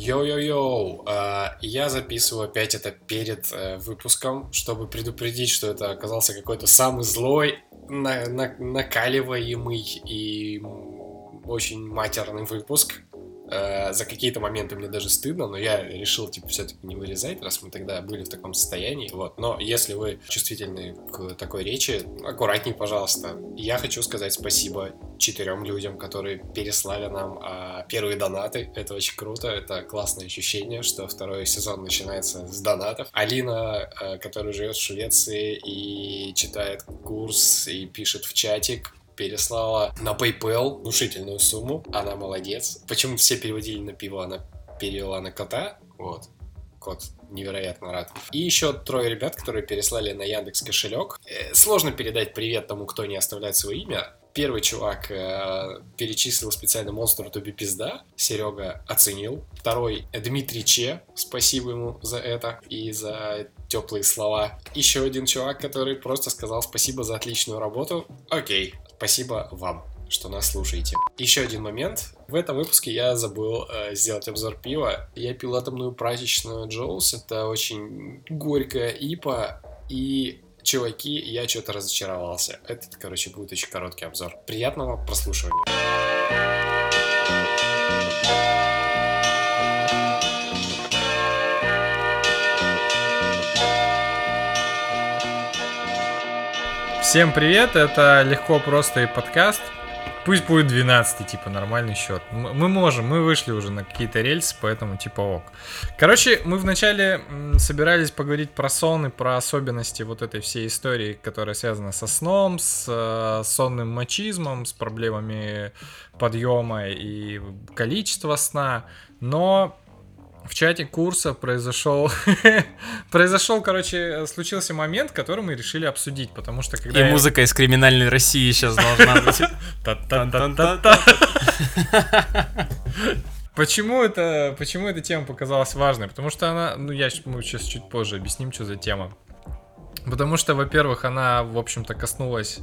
Йоу-йоу-йоу, а, я записываю опять это перед э, выпуском, чтобы предупредить, что это оказался какой-то самый злой, на накаливаемый и очень матерный выпуск. Э, за какие-то моменты мне даже стыдно, но я решил, типа, все-таки не вырезать, раз мы тогда были в таком состоянии, вот. Но если вы чувствительны к такой речи, аккуратней, пожалуйста. Я хочу сказать спасибо четырем людям, которые переслали нам а, первые донаты. Это очень круто, это классное ощущение, что второй сезон начинается с донатов. Алина, а, которая живет в Швеции и читает курс и пишет в чатик, переслала на PayPal внушительную сумму. Она молодец. Почему все переводили на пиво, она перевела на кота. Вот. Кот невероятно рад. И еще трое ребят, которые переслали на Яндекс кошелек. Э, сложно передать привет тому, кто не оставляет свое имя. Первый чувак э, перечислил специально монстру Тоби Пизда. Серега оценил. Второй Дмитрий Че. Спасибо ему за это и за теплые слова. Еще один чувак, который просто сказал спасибо за отличную работу. Окей, Спасибо вам, что нас слушаете. Еще один момент. В этом выпуске я забыл э, сделать обзор пива. Я пил атомную прачечную Джоус. Это очень горькая ипа. И чуваки, я что-то разочаровался. Этот, короче, будет очень короткий обзор. Приятного прослушивания. Всем привет, это легко, просто и подкаст. Пусть будет 12 типа, нормальный счет. Мы можем, мы вышли уже на какие-то рельсы, поэтому типа ок. Короче, мы вначале собирались поговорить про сон и про особенности вот этой всей истории, которая связана со сном, с э, сонным мачизмом, с проблемами подъема и количества сна. Но в чате курса произошел, произошел, короче, случился момент, который мы решили обсудить, потому что когда... И я... музыка из криминальной России сейчас должна быть. Почему это, почему эта тема показалась важной? Потому что она, ну я мы сейчас чуть позже объясним, что за тема. Потому что, во-первых, она, в общем-то, коснулась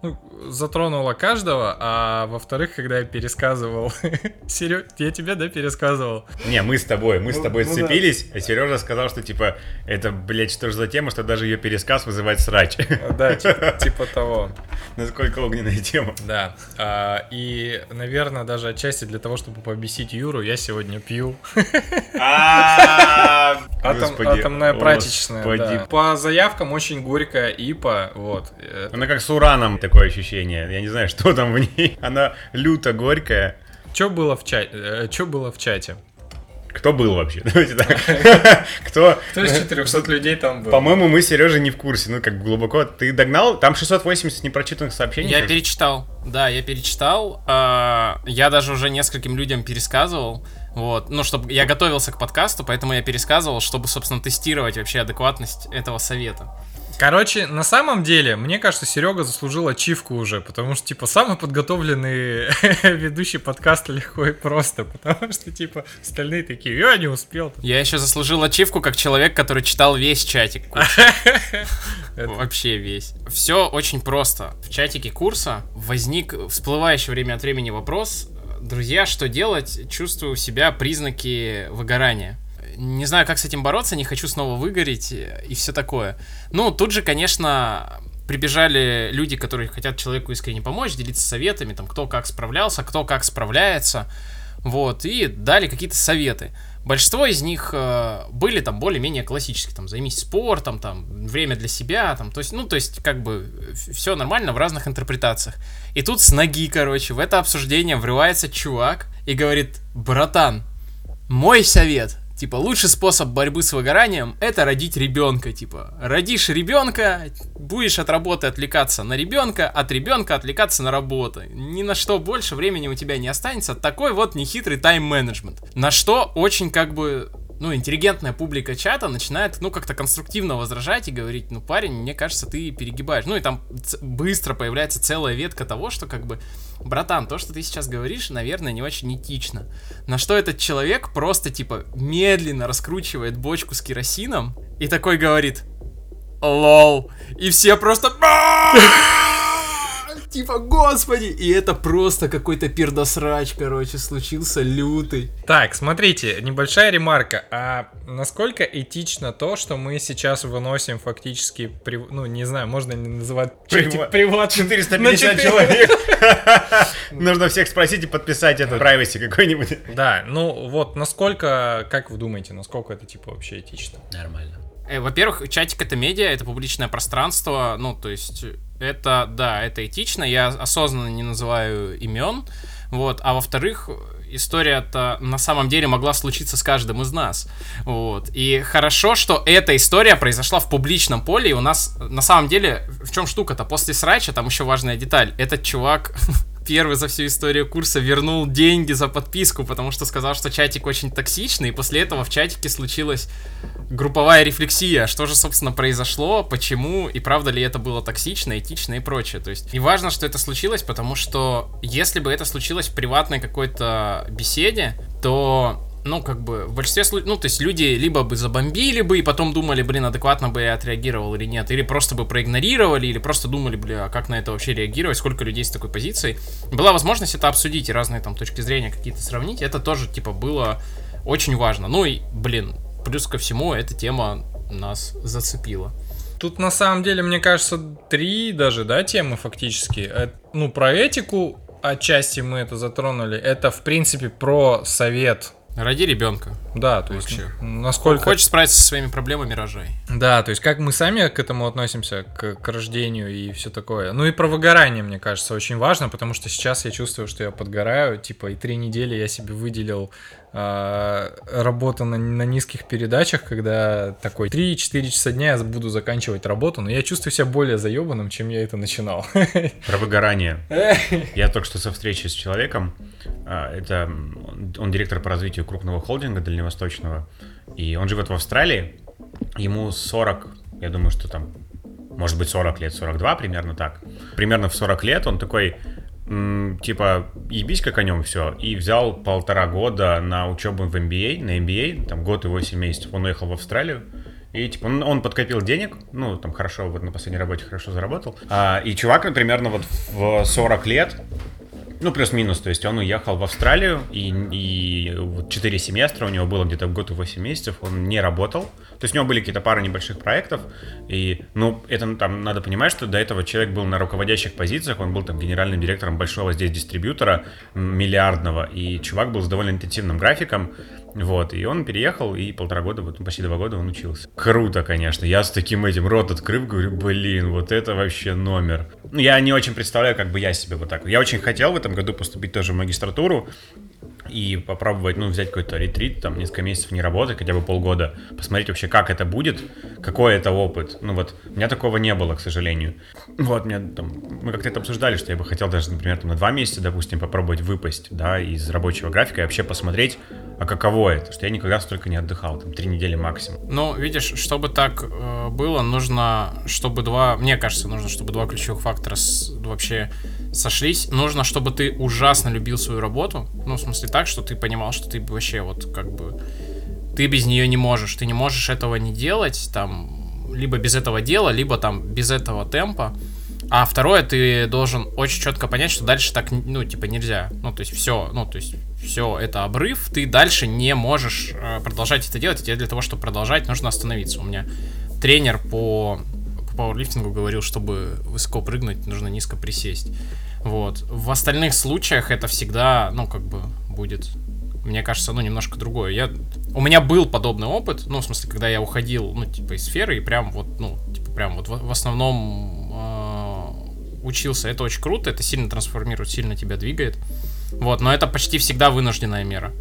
ну, затронула каждого, а во-вторых, когда я пересказывал, Серег, я тебе, да, пересказывал? Не, мы с тобой, мы с ну, тобой ну, сцепились, да. а Сережа сказал, что, типа, это, блядь, что же за тема, что даже ее пересказ вызывает срач. Да, типа, типа того. Насколько огненная тема. Да, а, и, наверное, даже отчасти для того, чтобы побесить Юру, я сегодня пью. А, атомная прачечная, По заявкам очень горькая ипа, вот. Она как с ураном такое ощущение. Я не знаю, что там в ней. Она люто горькая. Что было в чате? Э, что было в чате? Кто был вообще? Давайте так. Кто? Кто из 400 людей там был? По-моему, мы, Сережа, не в курсе. Ну, как глубоко. Ты догнал? Там 680 непрочитанных сообщений. Я перечитал. Да, я перечитал. А, я даже уже нескольким людям пересказывал. Вот, ну, чтобы я готовился к подкасту, поэтому я пересказывал, чтобы, собственно, тестировать вообще адекватность этого совета. Короче, на самом деле, мне кажется, Серега заслужил ачивку уже, потому что, типа, самый подготовленный ведущий подкаста легко и просто, потому что, типа, остальные такие, я не успел. Я еще заслужил ачивку как человек, который читал весь чатик Вообще весь. Все очень просто. В чатике курса возник всплывающий время от времени вопрос, друзья, что делать? Чувствую у себя признаки выгорания не знаю, как с этим бороться, не хочу снова выгореть и все такое. Ну, тут же, конечно, прибежали люди, которые хотят человеку искренне помочь, делиться советами, там, кто как справлялся, кто как справляется, вот, и дали какие-то советы. Большинство из них э, были там более-менее классические, там, займись спортом, там, время для себя, там, то есть, ну, то есть, как бы, все нормально в разных интерпретациях. И тут с ноги, короче, в это обсуждение врывается чувак и говорит, братан, мой совет, Типа, лучший способ борьбы с выгоранием — это родить ребенка. Типа, родишь ребенка, будешь от работы отвлекаться на ребенка, от ребенка отвлекаться на работу. Ни на что больше времени у тебя не останется. Такой вот нехитрый тайм-менеджмент. На что очень как бы ну, интеллигентная публика чата начинает, ну, как-то конструктивно возражать и говорить, ну, парень, мне кажется, ты перегибаешь. Ну, и там быстро появляется целая ветка того, что, как бы, братан, то, что ты сейчас говоришь, наверное, не очень этично. На что этот человек просто, типа, медленно раскручивает бочку с керосином и такой говорит, лол. И все просто... Типа, господи! И это просто какой-то пердосрач, короче, случился лютый. Так, смотрите, небольшая ремарка. А насколько этично то, что мы сейчас выносим фактически, прив- ну, не знаю, можно ли называть Прива- приват 450 на человек. Нужно всех спросить и подписать это privacy какой-нибудь. Да, ну вот, насколько, как вы думаете, насколько это типа вообще этично? Нормально. Э, Во-первых, чатик это медиа, это публичное пространство, ну, то есть, это, да, это этично, я осознанно не называю имен, вот, а во-вторых, история-то на самом деле могла случиться с каждым из нас, вот, и хорошо, что эта история произошла в публичном поле, и у нас, на самом деле, в чем штука-то, после срача, там еще важная деталь, этот чувак первый за всю историю курса вернул деньги за подписку, потому что сказал, что чатик очень токсичный, и после этого в чатике случилась групповая рефлексия, что же, собственно, произошло, почему, и правда ли это было токсично, этично и прочее. То есть, и важно, что это случилось, потому что если бы это случилось в приватной какой-то беседе, то ну, как бы, в большинстве случаев, ну, то есть люди либо бы забомбили бы и потом думали, блин, адекватно бы я отреагировал или нет, или просто бы проигнорировали, или просто думали, бля, а как на это вообще реагировать, сколько людей с такой позицией. Была возможность это обсудить и разные там точки зрения какие-то сравнить, это тоже, типа, было очень важно. Ну и, блин, плюс ко всему, эта тема нас зацепила. Тут на самом деле, мне кажется, три даже, да, темы фактически. Э, Ну, про этику отчасти мы это затронули. Это, в принципе, про совет Роди ребенка. Да, то есть Вообще. насколько... Хочешь справиться со своими проблемами, рожай. Да, то есть как мы сами к этому относимся, к, к рождению и все такое. Ну и про выгорание, мне кажется, очень важно, потому что сейчас я чувствую, что я подгораю, типа, и три недели я себе выделил э, работу на, на низких передачах, когда такой 3-4 часа дня я буду заканчивать работу, но я чувствую себя более заебанным, чем я это начинал. Про выгорание. Я только что со встречи с человеком, а, это он директор по развитию крупного холдинга дальневосточного, и он живет в Австралии, ему 40, я думаю, что там, может быть 40 лет, 42 примерно так. Примерно в 40 лет он такой, типа, ебись как о нем все, и взял полтора года на учебу в MBA, на MBA, там год и 8 месяцев, он уехал в Австралию, и типа он, он подкопил денег, ну там хорошо, вот на последней работе хорошо заработал. А, и чувак, примерно вот в 40 лет, ну плюс-минус, то есть он уехал в Австралию, и, и вот 4 семестра, у него было где-то год и 8 месяцев, он не работал. То есть у него были какие-то пара небольших проектов, и, ну, это там надо понимать, что до этого человек был на руководящих позициях, он был там генеральным директором большого здесь дистрибьютора миллиардного, и чувак был с довольно интенсивным графиком, вот, и он переехал, и полтора года, вот почти два года он учился. Круто, конечно. Я с таким этим рот открыв, говорю, блин, вот это вообще номер. Ну, я не очень представляю, как бы я себе вот так. Я очень хотел в этом году поступить тоже в магистратуру и попробовать, ну, взять какой-то ретрит, там, несколько месяцев не работать, хотя бы полгода, посмотреть вообще, как это будет, какой это опыт. Ну, вот, у меня такого не было, к сожалению. Вот, мне там, мы как-то это обсуждали, что я бы хотел даже, например, там, на два месяца, допустим, попробовать выпасть, да, из рабочего графика и вообще посмотреть, а каково это, что я никогда столько не отдыхал, там, три недели максимум. Ну, видишь, чтобы так э, было, нужно, чтобы два, мне кажется, нужно, чтобы два ключевых фактора с- вообще сошлись. Нужно, чтобы ты ужасно любил свою работу. Ну, в смысле так, что ты понимал, что ты вообще вот как бы... Ты без нее не можешь. Ты не можешь этого не делать, там, либо без этого дела, либо там без этого темпа. А второе, ты должен очень четко понять, что дальше так, ну, типа, нельзя. Ну, то есть все, ну, то есть все, это обрыв, ты дальше не можешь э, продолжать это делать, и тебе для того, чтобы продолжать, нужно остановиться. У меня тренер по, по пауэрлифтингу говорил, чтобы высоко прыгнуть, нужно низко присесть. Вот. В остальных случаях это всегда, ну, как бы, будет, мне кажется, ну, немножко другое. Я, у меня был подобный опыт, ну, в смысле, когда я уходил, ну, типа, из сферы, и прям вот, ну, типа, прям вот в, в основном э, учился. Это очень круто, это сильно трансформирует, сильно тебя двигает. Вот, но это почти всегда вынужденная мера.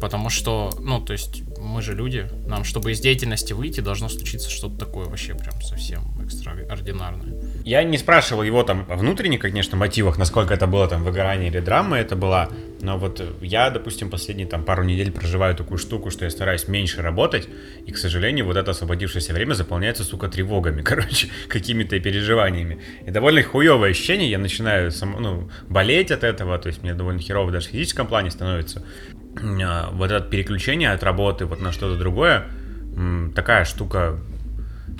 Потому что, ну, то есть, мы же люди, нам, чтобы из деятельности выйти, должно случиться что-то такое вообще прям совсем экстраординарное. Я не спрашивал его там о внутренних, конечно, мотивах, насколько это было там выгорание или драма это была, но вот я, допустим, последние там пару недель проживаю такую штуку, что я стараюсь меньше работать, и, к сожалению, вот это освободившееся время заполняется, сука, тревогами, короче, какими-то переживаниями. И довольно хуевое ощущение, я начинаю сам, ну, болеть от этого, то есть мне довольно херово даже в физическом плане становится. А, Вот это переключение от работы вот на что-то другое, такая штука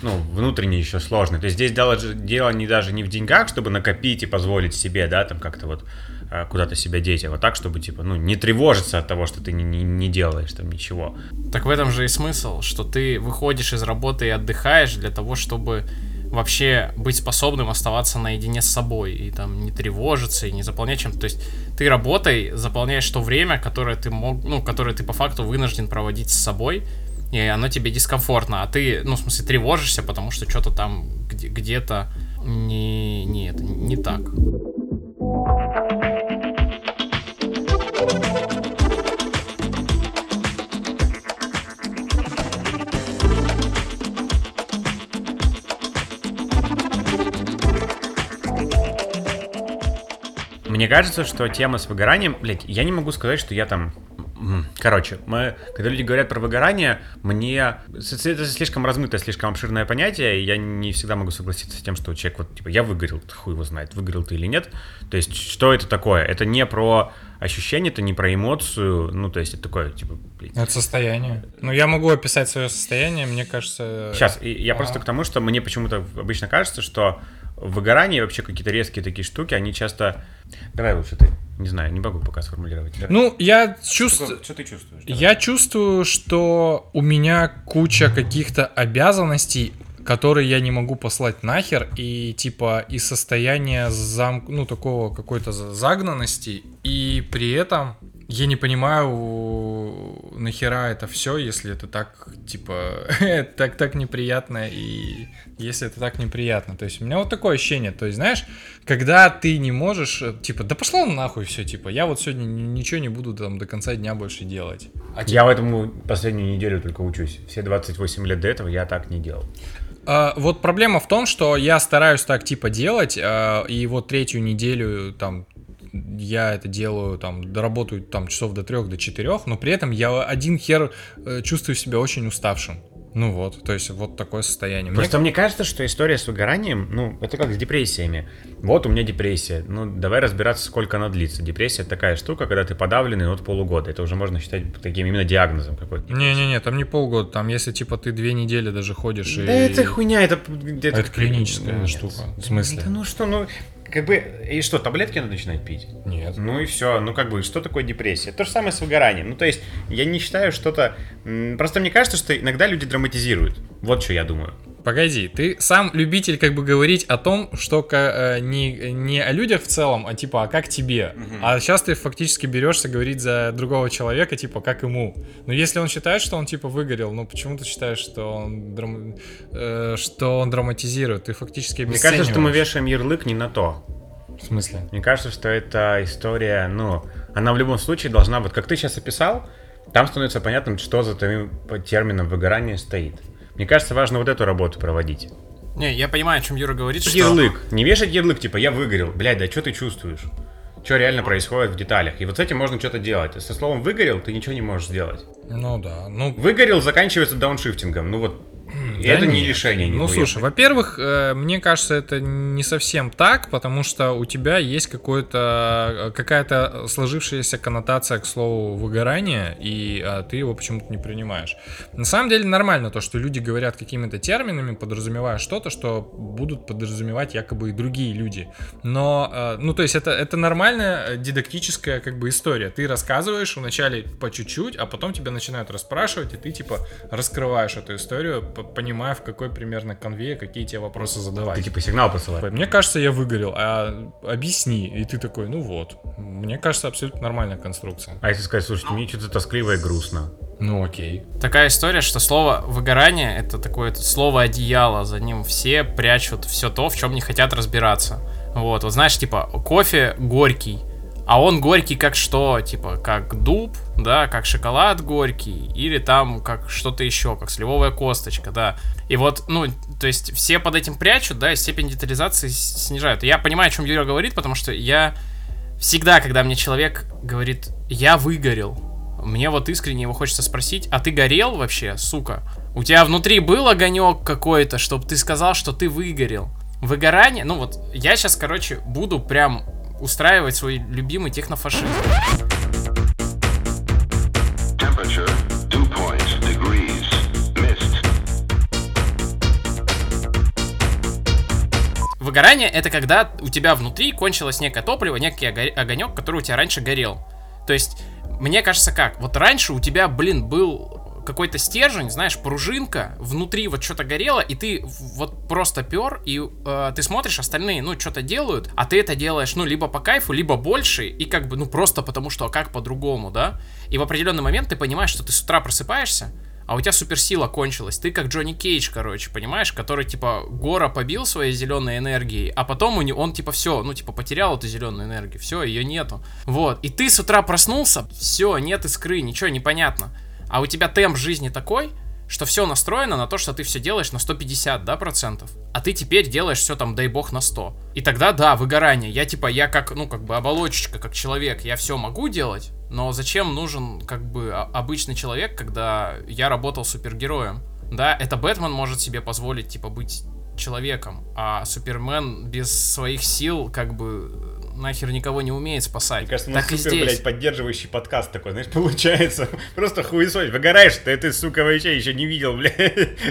ну, внутренне еще сложный. То есть здесь дело, дело не даже не в деньгах, чтобы накопить и позволить себе, да, там как-то вот э, куда-то себя деть, а вот так, чтобы, типа, ну, не тревожиться от того, что ты не, не, не делаешь там ничего. Так в этом же и смысл, что ты выходишь из работы и отдыхаешь для того, чтобы вообще быть способным оставаться наедине с собой и там не тревожиться и не заполнять чем-то. То есть ты работой заполняешь то время, которое ты мог, ну, которое ты по факту вынужден проводить с собой, и оно тебе дискомфортно, а ты, ну, в смысле, тревожишься, потому что что-то там где- где-то не, не, это, не так. Мне кажется, что тема с выгоранием, блядь, я не могу сказать, что я там Короче, мы, когда люди говорят про выгорание, мне это слишком размытое, слишком обширное понятие, и я не всегда могу согласиться с тем, что человек вот, типа, я выгорел, хуй его знает, выгорел ты или нет. То есть, что это такое? Это не про ощущение, это не про эмоцию, ну, то есть, это такое, типа, блин. Это состояние. Ну, я могу описать свое состояние, мне кажется... Сейчас, я а. просто к тому, что мне почему-то обычно кажется, что выгорание вообще какие-то резкие такие штуки, они часто... Давай лучше ты. Не знаю, не могу пока сформулировать. Ну, я чувствую... Что, что ты чувствуешь? Давай. Я чувствую, что у меня куча каких-то обязанностей, которые я не могу послать нахер, и типа из состояния зам... ну, такого какой-то загнанности, и при этом я не понимаю, нахера это все, если это так, типа, так, так неприятно, и если это так неприятно. То есть у меня вот такое ощущение, то есть, знаешь, когда ты не можешь, э, типа, да пошло нахуй все, типа, я вот сегодня ничего не буду там до конца дня больше делать. А я в этом последнюю неделю только учусь. Все 28 лет до этого я так не делал. Uh, вот проблема в том, что я стараюсь так типа делать, uh, и вот третью неделю там я это делаю, там, доработаю там часов до трех, до четырех, но при этом я один хер э, чувствую себя очень уставшим. Ну вот, то есть вот такое состояние. Просто мне... мне кажется, что история с выгоранием, ну, это как с депрессиями. Вот у меня депрессия. Ну, давай разбираться, сколько она длится. Депрессия такая штука, когда ты подавленный вот полугода. Это уже можно считать таким именно диагнозом какой-то. Не-не-не, там не полгода. Там если типа ты две недели даже ходишь да и... это хуйня, это где-то... Это клиническая Нет. штука. В смысле? Да ну что, ну... Как бы, и что, таблетки надо начинать пить? Нет. Ну и все. Ну как бы, что такое депрессия? То же самое с выгоранием. Ну то есть, я не считаю что-то... Просто мне кажется, что иногда люди драматизируют. Вот что я думаю. Погоди, ты сам любитель как бы говорить о том, что э, не, не о людях в целом, а типа, а как тебе. Угу. А сейчас ты фактически берешься говорить за другого человека, типа, как ему. Но если он считает, что он типа выгорел, ну почему ты считаешь, что он, драм... э, что он драматизирует? Ты фактически Мне кажется, что мы вешаем ярлык не на то. В смысле? Мне кажется, что эта история, ну, она в любом случае должна, вот как ты сейчас описал, там становится понятным, что за твоим термином выгорания стоит. Мне кажется, важно вот эту работу проводить. Не, я понимаю, о чем Юра говорит, что... Ярлык. Не вешать ярлык, типа, я выгорел. Блядь, да что ты чувствуешь? Что реально происходит в деталях. И вот с этим можно что-то делать. Со словом «выгорел» ты ничего не можешь сделать. Ну да. Ну... Выгорел заканчивается дауншифтингом. Ну вот и да это нет. не решение. Ну, слушай, во-первых, э, мне кажется, это не совсем так, потому что у тебя есть какое-то, э, какая-то сложившаяся коннотация к слову выгорания, и а, ты его почему-то не принимаешь. На самом деле нормально то, что люди говорят какими-то терминами, подразумевая что-то, что будут подразумевать якобы и другие люди. Но, э, ну, то есть это, это нормальная дидактическая как бы история. Ты рассказываешь вначале по чуть-чуть, а потом тебя начинают расспрашивать, и ты типа раскрываешь эту историю понимаю, в какой примерно конве какие тебе вопросы задавать. Ты типа сигнал посылаешь. Мне кажется, я выгорел, а объясни. И ты такой, ну вот. Мне кажется, абсолютно нормальная конструкция. А если сказать, слушай, мне что-то тоскливо и грустно. Ну окей. Такая история, что слово выгорание это такое слово одеяло, за ним все прячут все то, в чем не хотят разбираться. Вот, вот знаешь, типа кофе горький, а он горький как что? Типа, как дуб, да, как шоколад горький, или там как что-то еще, как сливовая косточка, да. И вот, ну, то есть все под этим прячут, да, и степень детализации снижают. я понимаю, о чем Юра говорит, потому что я всегда, когда мне человек говорит, я выгорел, мне вот искренне его хочется спросить, а ты горел вообще, сука? У тебя внутри был огонек какой-то, чтобы ты сказал, что ты выгорел? Выгорание, ну вот, я сейчас, короче, буду прям устраивать свой любимый технофашизм. Выгорание — это когда у тебя внутри кончилось некое топливо, некий огонек, который у тебя раньше горел. То есть, мне кажется, как? Вот раньше у тебя, блин, был какой-то стержень, знаешь, пружинка, внутри вот что-то горело, и ты вот просто пер, и э, ты смотришь, остальные, ну, что-то делают, а ты это делаешь, ну, либо по кайфу, либо больше, и как бы, ну, просто потому что, а как по-другому, да? И в определенный момент ты понимаешь, что ты с утра просыпаешься, а у тебя суперсила кончилась. Ты как Джонни Кейдж, короче, понимаешь, который, типа, гора побил своей зеленой энергией, а потом у него, он, типа, все, ну, типа, потерял эту зеленую энергию, все, ее нету. Вот, и ты с утра проснулся, все, нет искры, ничего, непонятно. А у тебя темп жизни такой, что все настроено на то, что ты все делаешь на 150, да, процентов. А ты теперь делаешь все там, дай бог, на 100. И тогда, да, выгорание. Я типа, я как, ну, как бы оболочечка, как человек, я все могу делать, но зачем нужен, как бы, обычный человек, когда я работал супергероем? Да, это Бэтмен может себе позволить, типа, быть человеком, а Супермен без своих сил, как бы, нахер никого не умеет спасать. Мне кажется, нас так супер, блядь, поддерживающий подкаст такой, знаешь, получается. Просто хуесось. Выгораешь ты, ты, сука, вообще еще не видел, блядь.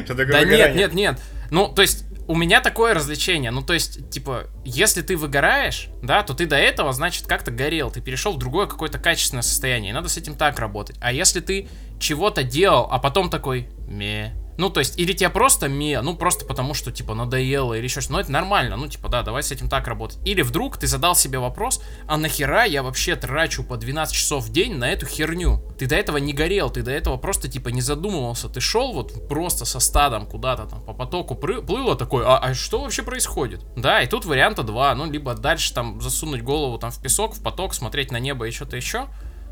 Что такое да выгорание. нет, нет, нет. Ну, то есть, у меня такое развлечение. Ну, то есть, типа, если ты выгораешь, да, то ты до этого, значит, как-то горел. Ты перешел в другое какое-то качественное состояние. И надо с этим так работать. А если ты чего-то делал, а потом такой, ме, ну, то есть, или тебе просто ме, ну, просто потому что, типа, надоело или еще что-то. Ну, это нормально, ну, типа, да, давай с этим так работать. Или вдруг ты задал себе вопрос, а нахера я вообще трачу по 12 часов в день на эту херню? Ты до этого не горел, ты до этого просто, типа, не задумывался. Ты шел вот просто со стадом куда-то там по потоку плыло такой, а, а что вообще происходит? Да, и тут варианта два, ну, либо дальше там засунуть голову там в песок, в поток, смотреть на небо и что-то еще,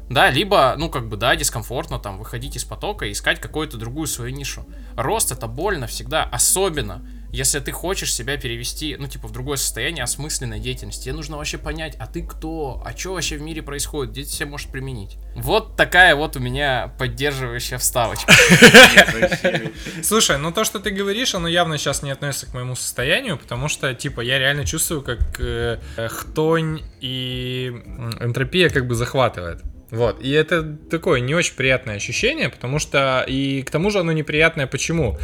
да, либо, ну, как бы, да, дискомфортно там выходить из потока и искать какую-то другую свою нишу. Рост это больно всегда, особенно если ты хочешь себя перевести, ну, типа, в другое состояние осмысленной деятельности, тебе нужно вообще понять, а ты кто, а что вообще в мире происходит, где ты себя можешь применить. Вот такая вот у меня поддерживающая вставочка. Слушай, ну то, что ты говоришь, оно явно сейчас не относится к моему состоянию, потому что, типа, я реально чувствую, как э, хтонь и энтропия как бы захватывает. Вот, и это такое не очень приятное ощущение, потому что, и к тому же оно неприятное почему?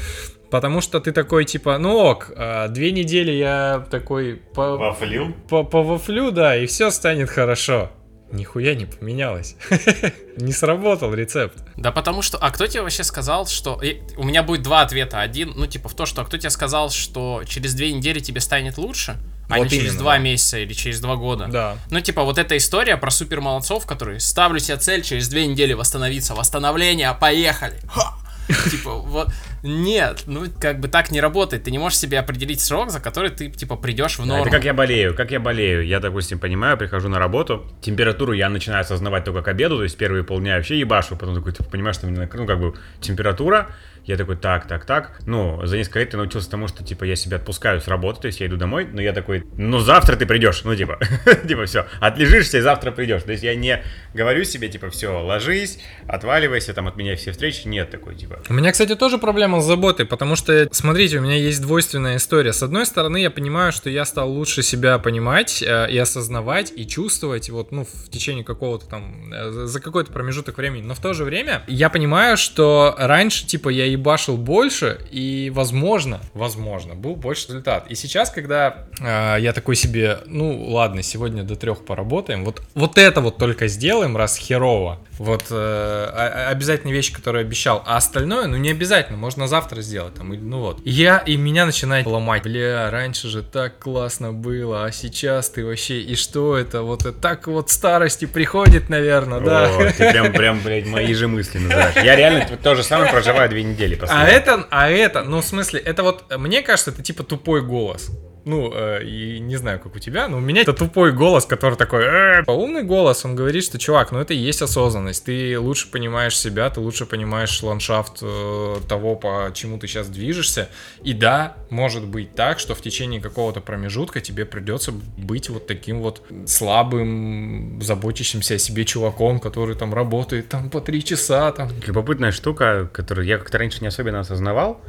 Потому что ты такой, типа, ну ок, а, две недели я такой... По, Вафлил? По, по вафлю, да, и все станет хорошо. Нихуя не поменялось. не сработал рецепт. Да потому что... А кто тебе вообще сказал, что... У меня будет два ответа. Один, ну типа в то, что... А кто тебе сказал, что через две недели тебе станет лучше? а вот не через два да. месяца или через два года. Да. Ну, типа, вот эта история про супер молодцов, которые ставлю себе цель через две недели восстановиться. Восстановление, поехали! Ха! Типа, вот, нет, ну, как бы так не работает. Ты не можешь себе определить срок, за который ты, типа, придешь в норму. это как я болею, как я болею. Я, допустим, понимаю, прихожу на работу, температуру я начинаю осознавать только к обеду, то есть первые полдня вообще ебашу, потом такой, ты понимаешь, что у меня, ну, как бы, температура, я такой, так, так, так. Ну, за несколько лет я научился тому, что, типа, я себя отпускаю с работы, то есть я иду домой, но я такой, ну, завтра ты придешь, ну, типа, типа, все, отлежишься и завтра придешь. То есть я не говорю себе, типа, все, ложись, отваливайся, там, от меня все встречи, нет такой, типа. У меня, кстати, тоже проблема с заботой, потому что, смотрите, у меня есть двойственная история. С одной стороны, я понимаю, что я стал лучше себя понимать э, и осознавать, и чувствовать, вот, ну, в течение какого-то там, э, за какой-то промежуток времени. Но в то же время я понимаю, что раньше, типа, я ебашил больше, и, возможно, возможно, был больше результат. И сейчас, когда э, я такой себе, ну, ладно, сегодня до трех поработаем, вот, вот это вот только сделаем, раз херово, вот э, обязательно вещи, которые обещал, а остальное, ну, не обязательно, можно завтра сделать, там, или, ну вот. И я, и меня начинает ломать, бля, раньше же так классно было, а сейчас ты вообще, и что это, вот это так вот старости приходит, наверное, да? О, ты прям, прям, блядь, мои же мысли называешь. Я реально то же самое проживаю две недели. А это, а это, ну, в смысле, это вот, мне кажется, это типа тупой голос. Ну, э, и не знаю, как у тебя, но у меня это тупой голос, который такой... Э, умный голос, он говорит, что, чувак, ну это и есть осознанность. Ты лучше понимаешь себя, ты лучше понимаешь ландшафт э, того, по чему ты сейчас движешься. И да, может быть так, что в течение какого-то промежутка тебе придется быть вот таким вот слабым, заботящимся о себе чуваком, который там работает там по три часа. Там. Любопытная штука, которую я как-то раньше не особенно осознавал,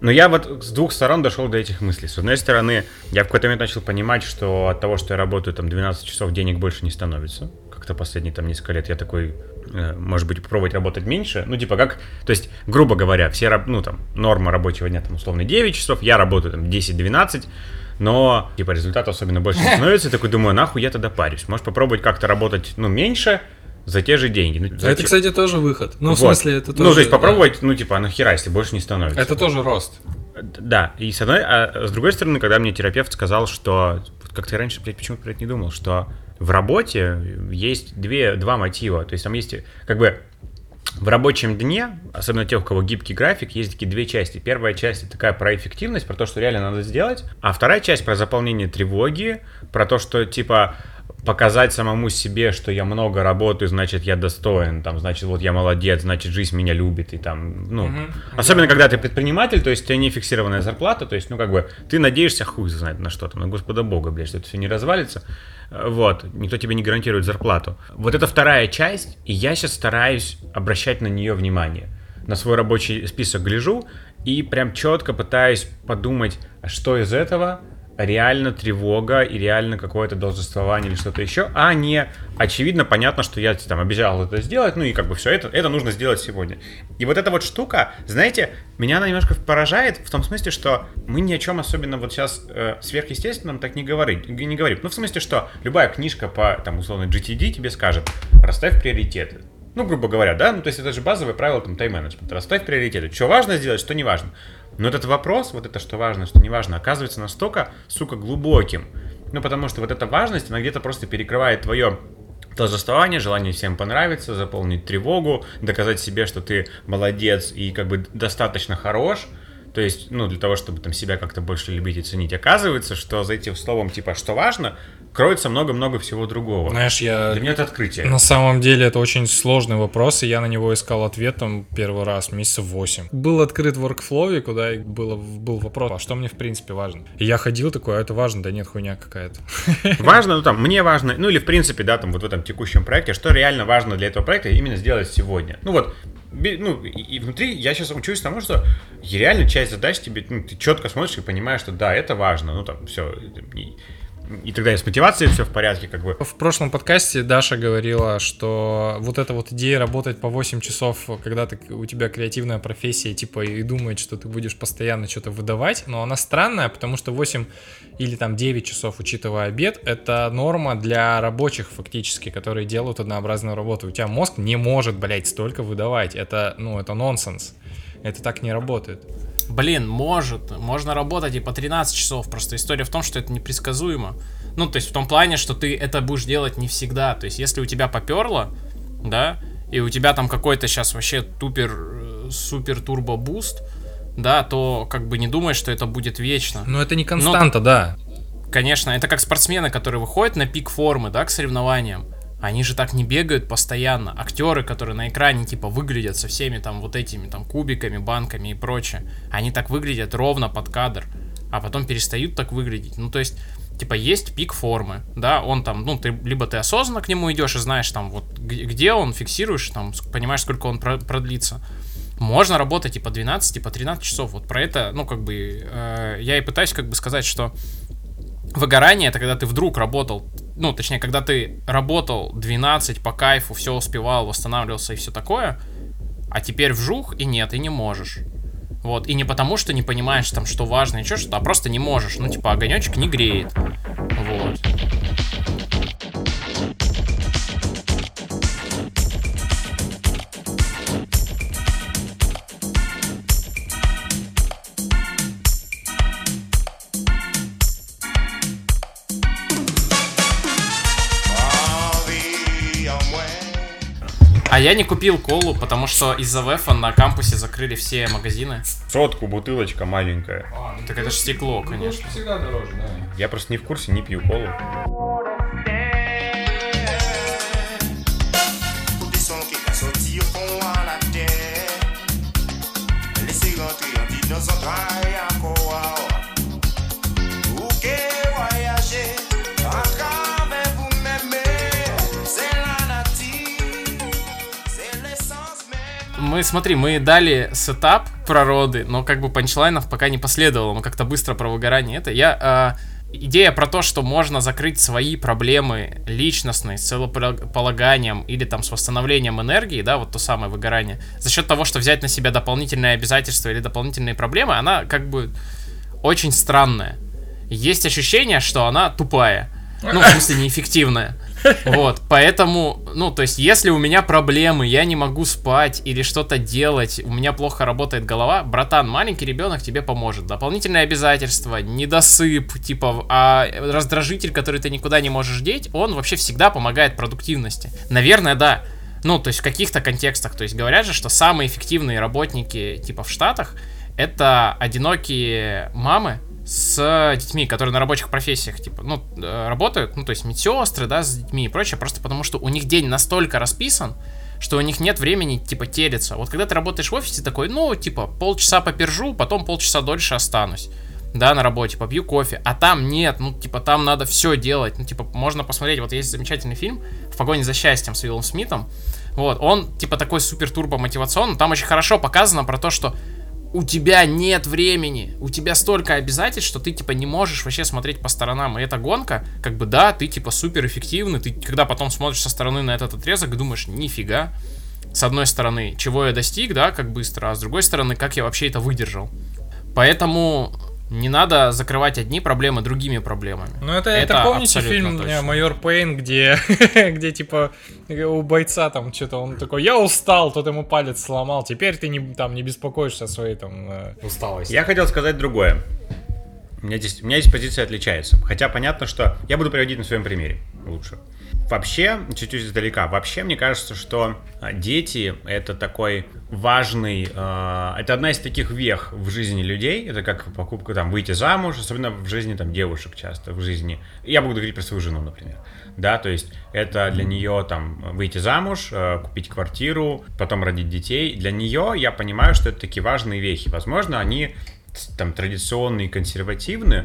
но я вот с двух сторон дошел до этих мыслей. С одной стороны, я в какой-то момент начал понимать, что от того, что я работаю там 12 часов, денег больше не становится. Как-то последние там несколько лет я такой, э, может быть, попробовать работать меньше. Ну, типа как, то есть, грубо говоря, все, ну там, норма рабочего дня там условно 9 часов, я работаю там 10-12, но, типа, результат особенно больше не становится, и такой думаю, нахуй я тогда парюсь. Можешь попробовать как-то работать, ну, меньше, за те же деньги. Ну, за Это, те- кстати, тоже выход. Ну, в Вот. смысле, это тоже... Ну, то есть попробовать, ну, типа, а нахера, если больше не становится. Это тоже рост. Да, и с одной, а с другой стороны, когда мне терапевт сказал, что, как ты раньше, блядь, почему-то про это не думал, что в работе есть две, два мотива, то есть там есть, как бы, в рабочем дне, особенно тех, у кого гибкий график, есть такие две части. Первая часть это такая про эффективность, про то, что реально надо сделать, а вторая часть про заполнение тревоги, про то, что, типа, показать самому себе, что я много работаю, значит, я достоин, там, значит, вот я молодец, значит, жизнь меня любит, и там, ну, особенно когда ты предприниматель, то есть у тебя не фиксированная зарплата, то есть, ну, как бы, ты надеешься, хуй знает на что-то, на Господа Бога, блядь, что это все не развалится, вот, никто тебе не гарантирует зарплату. Вот это вторая часть, и я сейчас стараюсь обращать на нее внимание. На свой рабочий список гляжу и прям четко пытаюсь подумать, а что из этого реально тревога и реально какое-то должествование или что-то еще, а не очевидно, понятно, что я там обещал это сделать, ну и как бы все это, это нужно сделать сегодня. И вот эта вот штука, знаете, меня она немножко поражает в том смысле, что мы ни о чем особенно вот сейчас э, сверхъестественном так не говорим, не говорим. Ну в смысле, что любая книжка по там условно GTD тебе скажет, расставь приоритеты. Ну, грубо говоря, да, ну то есть это же базовое правило там тайм-менеджмента. Расставь приоритеты. Что важно сделать, что не важно. Но этот вопрос, вот это что важно, что не важно, оказывается настолько, сука, глубоким. Ну, потому что вот эта важность, она где-то просто перекрывает твое должествование, желание всем понравиться, заполнить тревогу, доказать себе, что ты молодец и как бы достаточно хорош. То есть, ну, для того, чтобы там себя как-то больше любить и ценить. Оказывается, что за этим словом, типа, что важно, кроется много-много всего другого. Знаешь, я... Для меня это открытие. На самом деле это очень сложный вопрос, и я на него искал ответ там первый раз месяцев 8. Был открыт workflow, куда и было, был вопрос, а что мне в принципе важно? И я ходил такой, а это важно? Да нет, хуйня какая-то. Важно, ну там, мне важно, ну или в принципе, да, там вот в этом текущем проекте, что реально важно для этого проекта именно сделать сегодня. Ну вот, ну и, внутри я сейчас учусь тому, что реально часть задач тебе, ну, ты четко смотришь и понимаешь, что да, это важно, ну там все. И, тогда и с мотивацией все в порядке, как бы. В прошлом подкасте Даша говорила, что вот эта вот идея работать по 8 часов, когда ты, у тебя креативная профессия, типа, и думает, что ты будешь постоянно что-то выдавать, но она странная, потому что 8 или там 9 часов, учитывая обед, это норма для рабочих фактически, которые делают однообразную работу. У тебя мозг не может, блядь, столько выдавать. Это, ну, это нонсенс. Это так не работает. Блин, может. Можно работать и по 13 часов. Просто история в том, что это непредсказуемо. Ну, то есть в том плане, что ты это будешь делать не всегда. То есть если у тебя поперло, да, и у тебя там какой-то сейчас вообще тупер, э, супер turbo boost, да, то как бы не думай, что это будет вечно. Но это не константа, да. Конечно, это как спортсмены, которые выходят на пик формы, да, к соревнованиям. Они же так не бегают постоянно. Актеры, которые на экране типа выглядят со всеми там вот этими там кубиками, банками и прочее, они так выглядят ровно под кадр, а потом перестают так выглядеть. Ну то есть типа есть пик формы, да, он там, ну ты либо ты осознанно к нему идешь и знаешь там вот где он фиксируешь, там понимаешь сколько он про- продлится. Можно работать и по 12, и по 13 часов. Вот про это, ну как бы э, я и пытаюсь как бы сказать, что Выгорание это когда ты вдруг работал, ну, точнее, когда ты работал 12 по кайфу, все успевал, восстанавливался и все такое, а теперь вжух и нет, и не можешь. Вот, и не потому, что не понимаешь там, что важно, ничего, что, а просто не можешь. Ну, типа, огонечек не греет. Вот. А я не купил колу, потому что из-за ВЭФа на кампусе закрыли все магазины. Сотку, бутылочка маленькая. Так это же стекло, конечно. всегда дороже, да. Я просто не в курсе, не пью колу. Tout Мы, смотри, мы дали сетап про роды, но как бы панчлайнов пока не последовало. Мы как-то быстро про выгорание это. Я... а, Идея про то, что можно закрыть свои проблемы личностные с целополаганием или там с восстановлением энергии, да, вот то самое выгорание, за счет того, что взять на себя дополнительные обязательства или дополнительные проблемы, она как бы очень странная. есть ощущение, что она тупая. Ну, в смысле, неэффективная. Вот, поэтому, ну, то есть, если у меня проблемы, я не могу спать или что-то делать, у меня плохо работает голова, братан, маленький ребенок тебе поможет. Дополнительные обязательства, недосып, типа, а раздражитель, который ты никуда не можешь деть, он вообще всегда помогает продуктивности. Наверное, да. Ну, то есть в каких-то контекстах. То есть говорят же, что самые эффективные работники, типа в Штатах, это одинокие мамы, с детьми, которые на рабочих профессиях, типа, ну, э, работают, ну, то есть медсестры, да, с детьми и прочее, просто потому что у них день настолько расписан, что у них нет времени, типа, телиться. Вот когда ты работаешь в офисе, такой, ну, типа, полчаса попержу, потом полчаса дольше останусь да, на работе, попью кофе, а там нет, ну, типа, там надо все делать, ну, типа, можно посмотреть, вот есть замечательный фильм «В погоне за счастьем» с Уиллом Смитом, вот, он, типа, такой супер-турбо мотивационный, там очень хорошо показано про то, что у тебя нет времени, у тебя столько обязательств, что ты, типа, не можешь вообще смотреть по сторонам. И эта гонка, как бы, да, ты, типа, супер эффективный, ты, когда потом смотришь со стороны на этот отрезок, думаешь, нифига, с одной стороны, чего я достиг, да, как быстро, а с другой стороны, как я вообще это выдержал. Поэтому не надо закрывать одни проблемы другими проблемами. Ну это, это, это помните фильм э, точно. Майор Пейн, где, где типа у бойца там что-то он такой, я устал, тот ему палец сломал, теперь ты не, там не беспокоишься о своей там э, усталости. Я хотел сказать другое. У меня, здесь, у меня здесь позиция отличается. Хотя понятно, что я буду приводить на своем примере лучше. Вообще, чуть-чуть издалека, вообще мне кажется, что а, дети это такой важный, э, это одна из таких вех в жизни людей, это как покупка, там, выйти замуж, особенно в жизни, там, девушек часто, в жизни, я буду говорить про свою жену, например, да, то есть это для нее, там, выйти замуж, э, купить квартиру, потом родить детей, для нее я понимаю, что это такие важные вехи, возможно, они, там, традиционные, консервативные,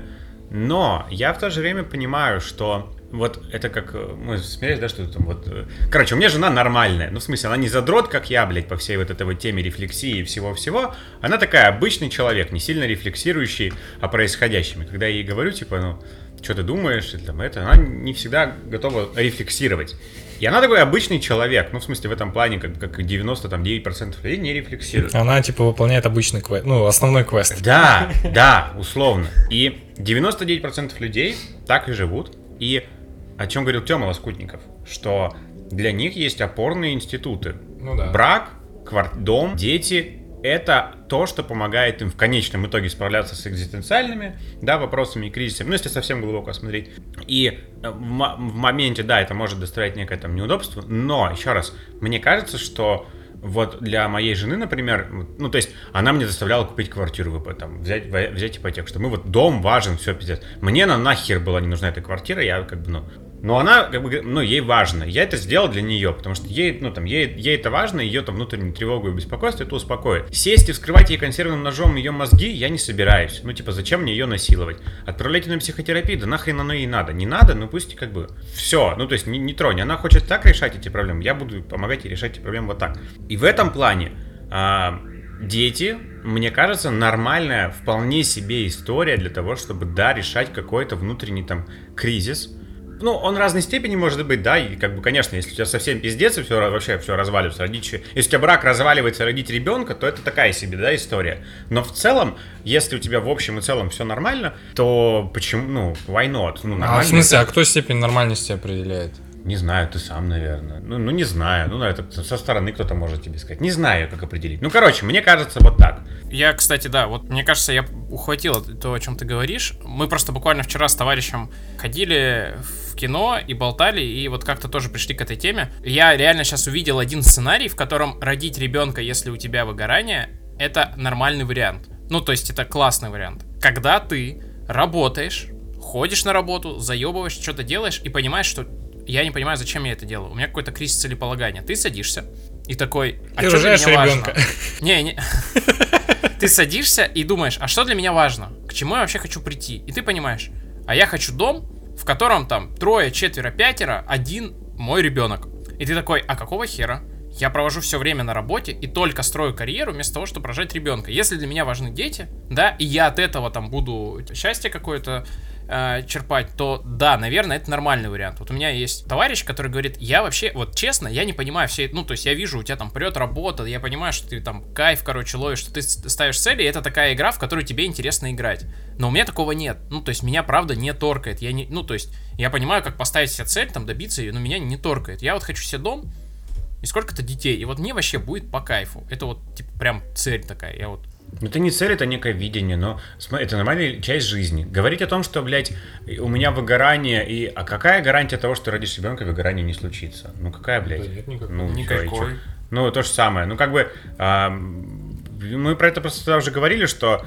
но я в то же время понимаю, что вот это как э, мы смеялись, да, что там вот... Э, короче, у меня жена нормальная. Ну, в смысле, она не задрот, как я, блядь, по всей вот этой вот теме рефлексии и всего-всего. Она такая обычный человек, не сильно рефлексирующий о происходящем. И когда я ей говорю, типа, ну, что ты думаешь, или там это, она не всегда готова рефлексировать. И она такой обычный человек, ну, в смысле, в этом плане, как, как 99% людей не рефлексируют. Она, типа, выполняет обычный квест, ну, основной квест. Да, да, условно. И 99% людей так и живут. И о чем говорил Тёма Лоскутников, что для них есть опорные институты. Ну да. Брак, кварт, дом, дети — это то, что помогает им в конечном итоге справляться с экзистенциальными да, вопросами и кризисами, ну, если совсем глубоко смотреть. И э, в, в моменте, да, это может доставлять некое там неудобство, но, еще раз, мне кажется, что вот для моей жены, например, ну, то есть, она мне заставляла купить квартиру, там, взять, взять ипотеку, что мы вот дом важен, все, пиздец. Мне на нахер была не нужна эта квартира, я как бы, ну, но она, как бы, ну, ей важно. Я это сделал для нее, потому что ей, ну, там, ей, ей это важно, ее там внутреннюю тревогу и беспокойство это успокоит. Сесть и вскрывать ей консервным ножом ее мозги я не собираюсь. Ну, типа, зачем мне ее насиловать? Отправлять ее на психотерапию, да нахрен оно ей надо. Не надо, ну пусть как бы все. Ну, то есть не, не тронь. Она хочет так решать эти проблемы, я буду помогать ей решать эти проблемы вот так. И в этом плане а, дети, мне кажется, нормальная, вполне себе история для того, чтобы, да, решать какой-то внутренний там кризис, ну, он разной степени может быть, да, и как бы, конечно, если у тебя совсем пиздец, и все вообще все разваливается, родить, если у тебя брак разваливается, родить ребенка, то это такая себе, да, история. Но в целом, если у тебя в общем и целом все нормально, то почему, ну, why not? Ну, а в смысле, а кто степень нормальности определяет? Не знаю, ты сам, наверное. Ну, ну не знаю. Ну, это со стороны кто-то может тебе сказать. Не знаю, как определить. Ну, короче, мне кажется, вот так. Я, кстати, да, вот мне кажется, я ухватил то, о чем ты говоришь. Мы просто буквально вчера с товарищем ходили в кино и болтали, и вот как-то тоже пришли к этой теме. Я реально сейчас увидел один сценарий, в котором родить ребенка, если у тебя выгорание, это нормальный вариант. Ну, то есть это классный вариант. Когда ты работаешь, ходишь на работу, заебываешь, что-то делаешь и понимаешь, что я не понимаю, зачем я это делаю. У меня какой-то кризис целеполагания. Ты садишься и такой, а Ты что для меня ребенка. важно? Не, не. Ты садишься и думаешь, а что для меня важно? К чему я вообще хочу прийти? И ты понимаешь, а я хочу дом, в котором там трое, четверо, пятеро, один мой ребенок. И ты такой, а какого хера? Я провожу все время на работе и только строю карьеру вместо того, чтобы рожать ребенка. Если для меня важны дети, да, и я от этого там буду счастье какое-то э, черпать, то да, наверное, это нормальный вариант. Вот у меня есть товарищ, который говорит, я вообще, вот честно, я не понимаю все, это, ну, то есть я вижу, у тебя там прет работа, я понимаю, что ты там кайф, короче, ловишь, что ты ставишь цели, и это такая игра, в которую тебе интересно играть. Но у меня такого нет. Ну, то есть меня, правда, не торкает. Я не, ну, то есть я понимаю, как поставить себе цель, там, добиться ее, но меня не торкает. Я вот хочу себе дом, и сколько-то детей. И вот мне вообще будет по кайфу. Это вот, типа, прям цель такая. Я вот Ну, это не цель, это некое видение, но это нормальная часть жизни. Говорить о том, что, блядь, у меня выгорание, и... А какая гарантия того, что родишь ребенка, выгорание не случится? Ну, какая, блядь? Да нет никакой. Ну, чё, и Никакой. чё? Ну, то же самое. Ну, как бы, ам, мы про это просто уже говорили, что,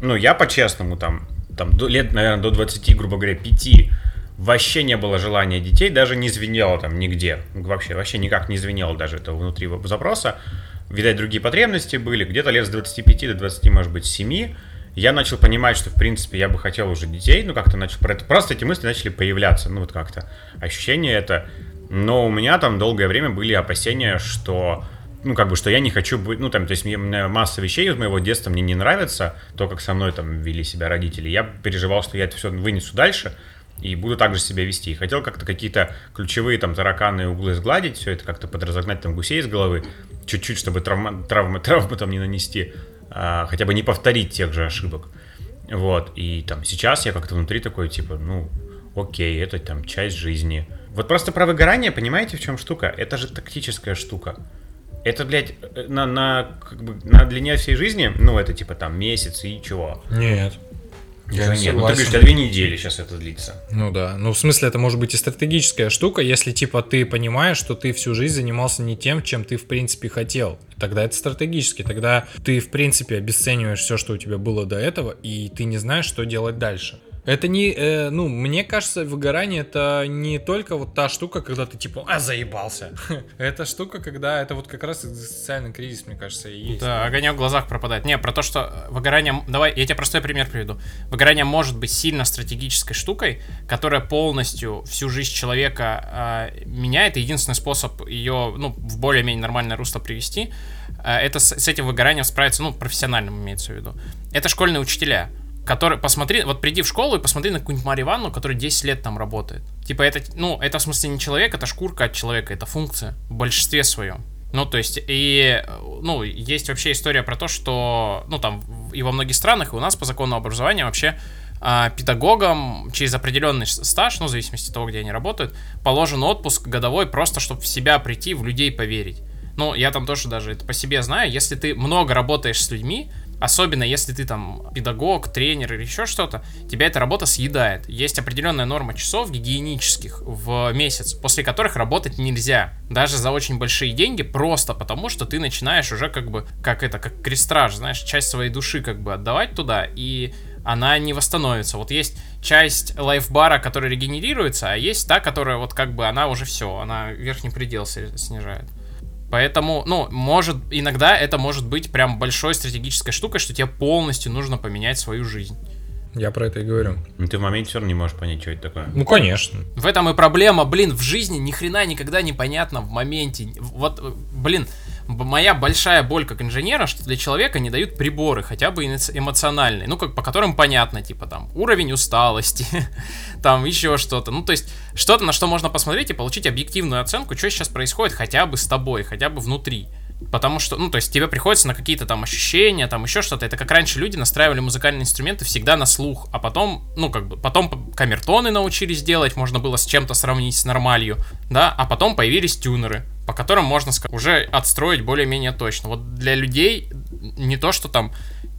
ну, я по-честному там, там лет, наверное, до 20, грубо говоря, 5, вообще не было желания детей, даже не звенело там нигде. Вообще, вообще никак не звенело даже это внутри запроса. Видать, другие потребности были. Где-то лет с 25 до 20, может быть, 7 я начал понимать, что, в принципе, я бы хотел уже детей, ну, как-то начал просто эти мысли начали появляться, ну, вот как-то ощущение это. Но у меня там долгое время были опасения, что, ну, как бы, что я не хочу быть, ну, там, то есть мне, масса вещей из моего детства мне не нравится, то, как со мной там вели себя родители. Я переживал, что я это все вынесу дальше, и буду также себя вести. Хотел как-то какие-то ключевые там тараканы углы сгладить, все это как-то подразогнать там гусей из головы, чуть-чуть, чтобы травма, травмы, травмы там не нанести, а, хотя бы не повторить тех же ошибок. Вот, и там сейчас я как-то внутри такой, типа, ну, окей, это там часть жизни. Вот просто про выгорание, понимаете, в чем штука? Это же тактическая штука. Это, блядь, э, на, на, как бы, на длине всей жизни, ну, это типа там месяц и чего. Нет. Не нет, ну ты говоришь, согласен. у тебя две недели сейчас это длится. Ну да. Ну, в смысле, это может быть и стратегическая штука, если, типа, ты понимаешь, что ты всю жизнь занимался не тем, чем ты, в принципе, хотел. Тогда это стратегически. Тогда ты, в принципе, обесцениваешь все, что у тебя было до этого, и ты не знаешь, что делать дальше. Это не, э, ну, мне кажется, выгорание это не только вот та штука, когда ты типа, а, заебался. Это штука, когда это вот как раз социальный кризис, мне кажется, и есть. Да, огонек в глазах пропадает. Не, про то, что выгорание... Давай, я тебе простой пример приведу. Выгорание может быть сильно стратегической штукой, которая полностью всю жизнь человека а, меняет. И единственный способ ее, ну, в более-менее нормальное русло привести, а, это с, с этим выгоранием справиться, ну, профессиональным имеется в виду. Это школьные учителя. Которые, посмотри, вот приди в школу и посмотри на какую-нибудь Марию Ивановну, которая 10 лет там работает. Типа это, ну, это в смысле не человек, это шкурка от человека, это функция в большинстве своем. Ну, то есть, и, ну, есть вообще история про то, что, ну, там, и во многих странах, и у нас по закону образования вообще а, педагогам через определенный стаж, ну, в зависимости от того, где они работают, положен отпуск годовой просто, чтобы в себя прийти, в людей поверить. Ну, я там тоже даже это по себе знаю, если ты много работаешь с людьми, особенно если ты там педагог, тренер или еще что-то, тебя эта работа съедает. Есть определенная норма часов гигиенических в месяц, после которых работать нельзя, даже за очень большие деньги, просто потому что ты начинаешь уже как бы, как это, как крестраж, знаешь, часть своей души как бы отдавать туда, и она не восстановится. Вот есть часть лайфбара, которая регенерируется, а есть та, которая вот как бы она уже все, она верхний предел снижает. Поэтому, ну, может, иногда это может быть прям большой стратегической штукой, что тебе полностью нужно поменять свою жизнь. Я про это и говорю. Но ты в моменте все равно не можешь понять, что это такое. Ну, конечно. В этом и проблема, блин, в жизни ни хрена никогда не понятно в моменте. Вот, блин, моя большая боль как инженера, что для человека не дают приборы, хотя бы эмо- эмоциональные, ну, как по которым понятно, типа там уровень усталости, там еще что-то. Ну, то есть, что-то, на что можно посмотреть и получить объективную оценку, что сейчас происходит хотя бы с тобой, хотя бы внутри. Потому что, ну, то есть тебе приходится на какие-то там ощущения, там еще что-то. Это как раньше люди настраивали музыкальные инструменты всегда на слух, а потом, ну, как бы, потом камертоны научились делать, можно было с чем-то сравнить с нормалью, да, а потом появились тюнеры, по которым можно уже отстроить более-менее точно. Вот для людей не то, что там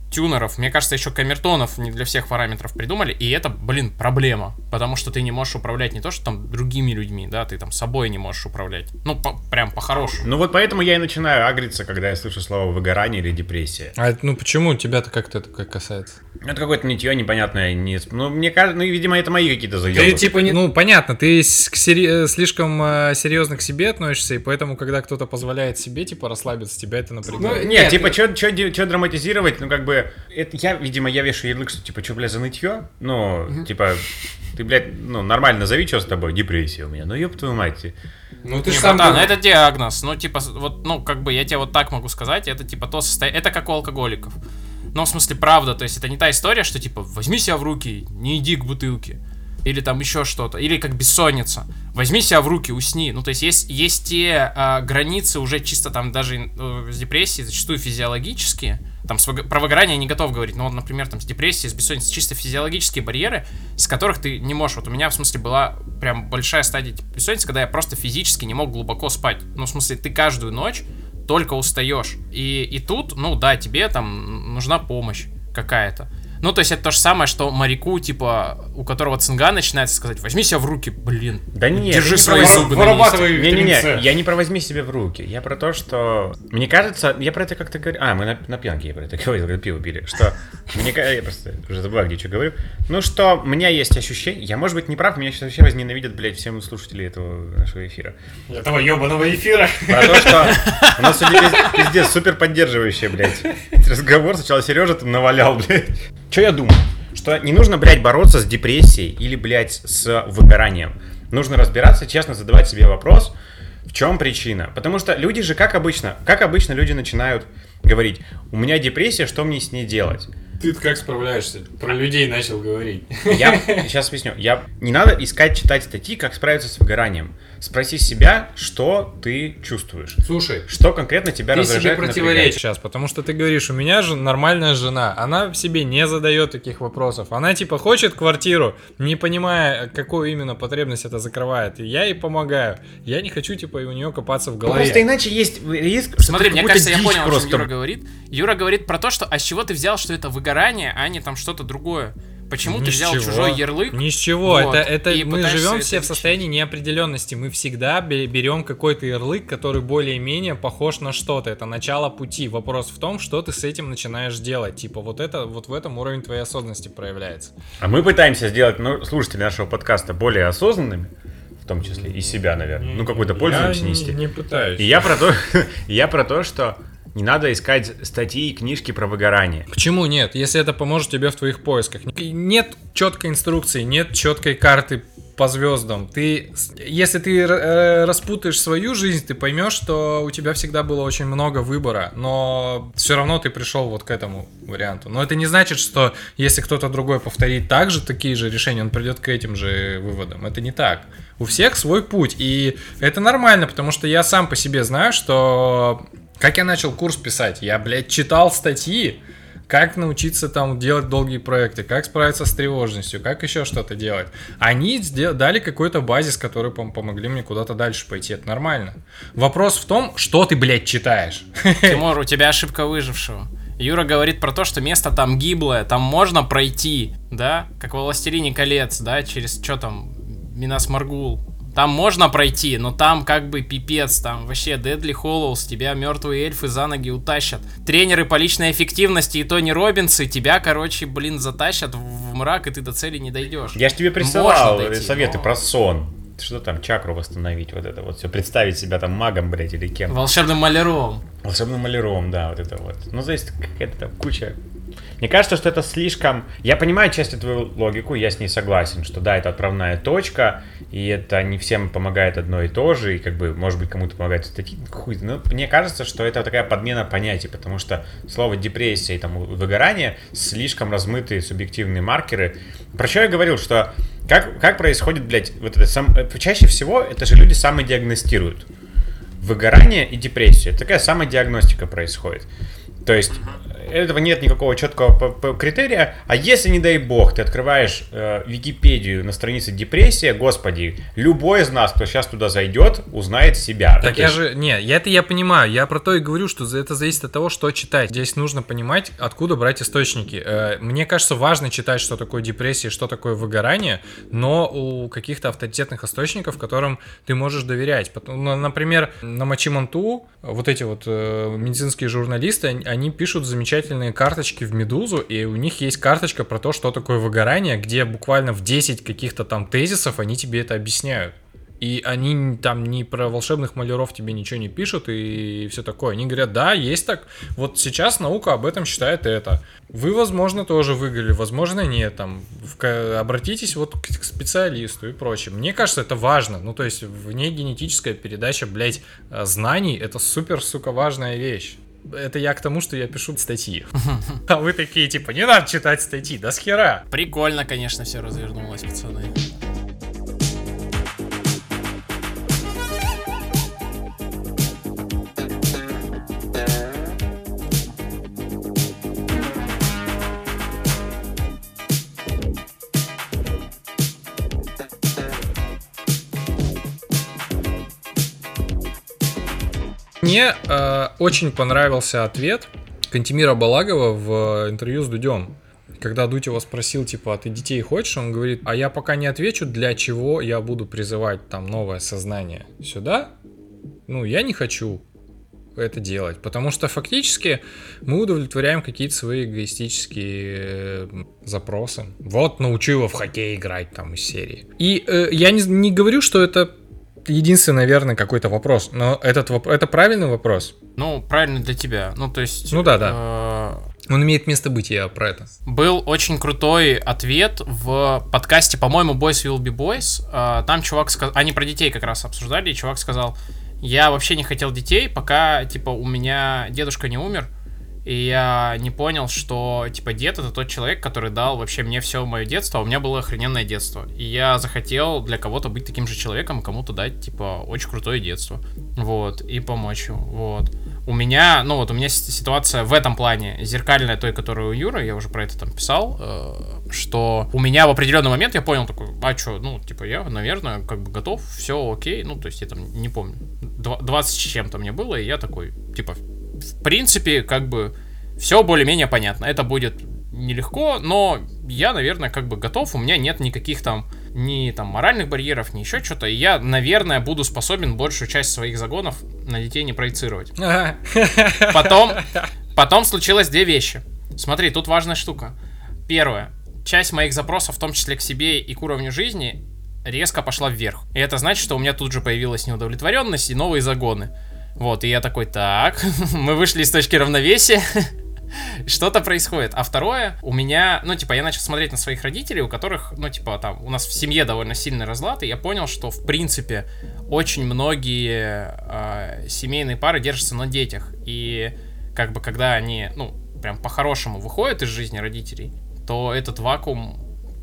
тюнеров, мне кажется, еще камертонов не для всех параметров придумали, и это, блин, проблема, потому что ты не можешь управлять не то, что там другими людьми, да, ты там собой не можешь управлять, ну, по- прям по-хорошему. Ну вот поэтому я и начинаю агриться, когда я слышу слово выгорание или депрессия. А это, ну почему тебя-то как-то это как касается? Это какое-то нытье непонятное. Не... Ну, мне кажется, ну, видимо, это мои какие-то заебы. Ты типа не... Ну, понятно, ты сери- э, слишком э, серьезно к себе относишься, и поэтому, когда кто-то позволяет себе, типа, расслабиться, тебя это напрягает. Ну, нет, типа, что драматизировать, ну, как бы, это я, видимо, я вешаю ярлык, что, типа, что, бля, за нытье? Ну, типа, ты, блядь, ну, нормально назови, что с тобой, депрессия у меня. Ну, ёб твою мать. Ну ты Не, ж сам... братан, говорил. это диагноз. Ну, типа, вот, ну, как бы я тебе вот так могу сказать, это типа то состояние. Это как у алкоголиков. Но в смысле, правда, то есть это не та история, что типа возьми себя в руки, не иди к бутылке. Или там еще что-то. Или как бессонница. Возьми себя в руки, усни. Ну, то есть есть, есть те а, границы уже чисто там даже э, с депрессией, зачастую физиологические. Там с, про выгорание не готов говорить. Но вот, например, там с депрессией, с бессонницей чисто физиологические барьеры, с которых ты не можешь. Вот у меня, в смысле, была прям большая стадия бессонницы, когда я просто физически не мог глубоко спать. Ну, в смысле, ты каждую ночь только устаешь. И, и тут, ну да, тебе там нужна помощь какая-то. Ну, то есть это то же самое, что моряку, типа, у которого цинга начинается сказать, возьми себя в руки, блин. Да нет, Держи не свои про- зубы на Вырабатывай витамин Не-не-не, С. я не про возьми себя в руки. Я про то, что... Мне кажется, я про это как-то говорю... А, мы на, на пьянке я про это говорил, когда пиво пили. Что мне ка- Я просто уже забыл, где что говорю. Ну, что у меня есть ощущение... Я, может быть, не прав, меня сейчас вообще возненавидят, блядь, все слушатели этого нашего эфира. Этого ебаного эфира. Про то, что у нас сегодня пиз- пиздец супер поддерживающий, блядь, разговор. Сначала Сережа там навалял, блядь. Что я думаю? Что не нужно, блядь, бороться с депрессией или, блядь, с выгоранием. Нужно разбираться, честно задавать себе вопрос, в чем причина. Потому что люди же, как обычно, как обычно люди начинают говорить, у меня депрессия, что мне с ней делать? Ты как справляешься? Про людей начал говорить. Я сейчас объясню. Я не надо искать читать статьи, как справиться с выгоранием. Спроси себя, что ты чувствуешь. Слушай, Что конкретно тебя Ты себе раздражает и напрягает. противоречишь. Сейчас, потому что ты говоришь, у меня же нормальная жена, она в себе не задает таких вопросов. Она типа хочет квартиру, не понимая, какую именно потребность это закрывает. И я ей помогаю. Я не хочу типа и у нее копаться в голове. Просто иначе есть риск, Смотри, ты мне кажется, я понял, о чем просто... Юра говорит. Юра говорит про то, что а с чего ты взял, что это выгорание, а не там что-то другое. Почему Ни ты взял чего. чужой ярлык? Ни с чего. Вот, это, это и мы живем это все в состоянии неопределенности. Мы всегда бе- берем какой-то ярлык, который более-менее похож на что-то. Это начало пути. Вопрос в том, что ты с этим начинаешь делать. Типа вот это, вот в этом уровень твоей осознанности проявляется. А мы пытаемся сделать ну, слушателей нашего подкаста более осознанными, в том числе и себя, наверное. Ну, какую-то пользу им снести. пытаюсь. И я про то, я про то, что не надо искать статьи и книжки про выгорание. Почему нет? Если это поможет тебе в твоих поисках. Нет четкой инструкции, нет четкой карты по звездам. Ты, если ты э, распутаешь свою жизнь, ты поймешь, что у тебя всегда было очень много выбора, но все равно ты пришел вот к этому варианту. Но это не значит, что если кто-то другой повторит так же такие же решения, он придет к этим же выводам. Это не так. У всех свой путь, и это нормально, потому что я сам по себе знаю, что как я начал курс писать, я, блядь, читал статьи, как научиться там делать долгие проекты, как справиться с тревожностью, как еще что-то делать. Они дали какой-то базис, который пом- помогли мне куда-то дальше пойти. Это нормально. Вопрос в том, что ты, блядь, читаешь. Тимур, у тебя ошибка выжившего. Юра говорит про то, что место там гиблое, там можно пройти, да, как во «Властелине колец», да, через, что там, Минас Маргул. Там можно пройти, но там как бы пипец, там вообще Deadly Hollows, тебя мертвые эльфы за ноги утащат. Тренеры по личной эффективности и Тони Робинсы тебя, короче, блин, затащат в мрак, и ты до цели не дойдешь. Я же тебе присылал дойти, советы но- про сон. Что там, чакру восстановить, вот это вот все, представить себя там магом, блядь, или кем. Волшебным маляром. Волшебным маляром, да, вот это вот. Ну, зависит какая-то там куча. Мне кажется, что это слишком... Я понимаю часть твою логику, я с ней согласен, что да, это отправная точка, и это не всем помогает одно и то же, и как бы, может быть, кому-то помогает статьи, хуй. Но мне кажется, что это такая подмена понятий, потому что слово депрессия и там выгорание слишком размытые субъективные маркеры. Про что я говорил, что как, как происходит, блядь, вот это сам... э, Чаще всего это же люди самодиагностируют выгорание и депрессию. Такая самодиагностика происходит. То есть этого нет никакого четкого критерия. А если, не дай бог, ты открываешь э, Википедию на странице депрессия, господи, любой из нас, кто сейчас туда зайдет, узнает себя. Ну, Так то я есть- же, не, я это я понимаю, я про то и говорю, что это зависит от того, что читать. Здесь нужно понимать, откуда брать источники. Э, Мне кажется, важно читать, что такое депрессия, что такое выгорание, но у каких-то авторитетных источников, которым ты можешь доверять. Ну, Например, на Мачиманту вот эти вот э, медицинские журналисты, они- они пишут замечательные карточки в Медузу, и у них есть карточка про то, что такое выгорание, где буквально в 10 каких-то там тезисов они тебе это объясняют. И они там не про волшебных маляров тебе ничего не пишут и все такое. Они говорят, да, есть так. Вот сейчас наука об этом считает это. Вы, возможно, тоже выиграли, возможно, нет. Там, в обратитесь вот к, к специалисту и прочее. Мне кажется, это важно. Ну, то есть, вне генетическая передача, блядь, э, знаний, это супер, сука, важная вещь. Это я к тому, что я пишу статьи. А вы такие, типа, не надо читать статьи, да с хера. Прикольно, конечно, все развернулось, пацаны. Мне э, очень понравился ответ Кантимира Балагова в интервью с Дудем. Когда Дудь его спросил, типа, а ты детей хочешь? Он говорит, а я пока не отвечу, для чего я буду призывать там новое сознание сюда. Ну, я не хочу это делать, потому что фактически мы удовлетворяем какие-то свои эгоистические э, запросы. Вот, научу его в хоккей играть там из серии. И э, я не, не говорю, что это единственный, наверное, какой-то вопрос, но этот воп- это правильный вопрос. Ну, правильно для тебя. Ну, то есть... Ну да, да. э, Он имеет место быть, я про это. Был очень крутой ответ в подкасте, по-моему, Boys Will Be Boys. Э, Там чувак сказал... Они про детей как раз обсуждали, и чувак сказал, я вообще не хотел детей, пока, типа, у меня дедушка не умер, и я не понял, что, типа, дед это тот человек, который дал вообще мне все мое детство, а у меня было охрененное детство. И я захотел для кого-то быть таким же человеком, кому-то дать, типа, очень крутое детство. Вот, и помочь ему, вот. У меня, ну вот, у меня си- ситуация в этом плане зеркальная той, которая у Юры, я уже про это там писал, э, что у меня в определенный момент я понял такой, а что, ну, типа, я, наверное, как бы готов, все окей, ну, то есть я там не помню, Два- 20 с чем-то мне было, и я такой, типа, в принципе, как бы все более-менее понятно. Это будет нелегко, но я, наверное, как бы готов. У меня нет никаких там ни там моральных барьеров, ни еще что-то. И я, наверное, буду способен большую часть своих загонов на детей не проецировать. Потом, потом случилось две вещи. Смотри, тут важная штука. Первое. Часть моих запросов, в том числе к себе и к уровню жизни, резко пошла вверх. И это значит, что у меня тут же появилась неудовлетворенность и новые загоны. Вот, и я такой, так, мы вышли из точки равновесия, что-то происходит. А второе, у меня, ну, типа, я начал смотреть на своих родителей, у которых, ну, типа, там, у нас в семье довольно сильный разлад, и я понял, что, в принципе, очень многие э, семейные пары держатся на детях. И, как бы, когда они, ну, прям по-хорошему выходят из жизни родителей, то этот вакуум,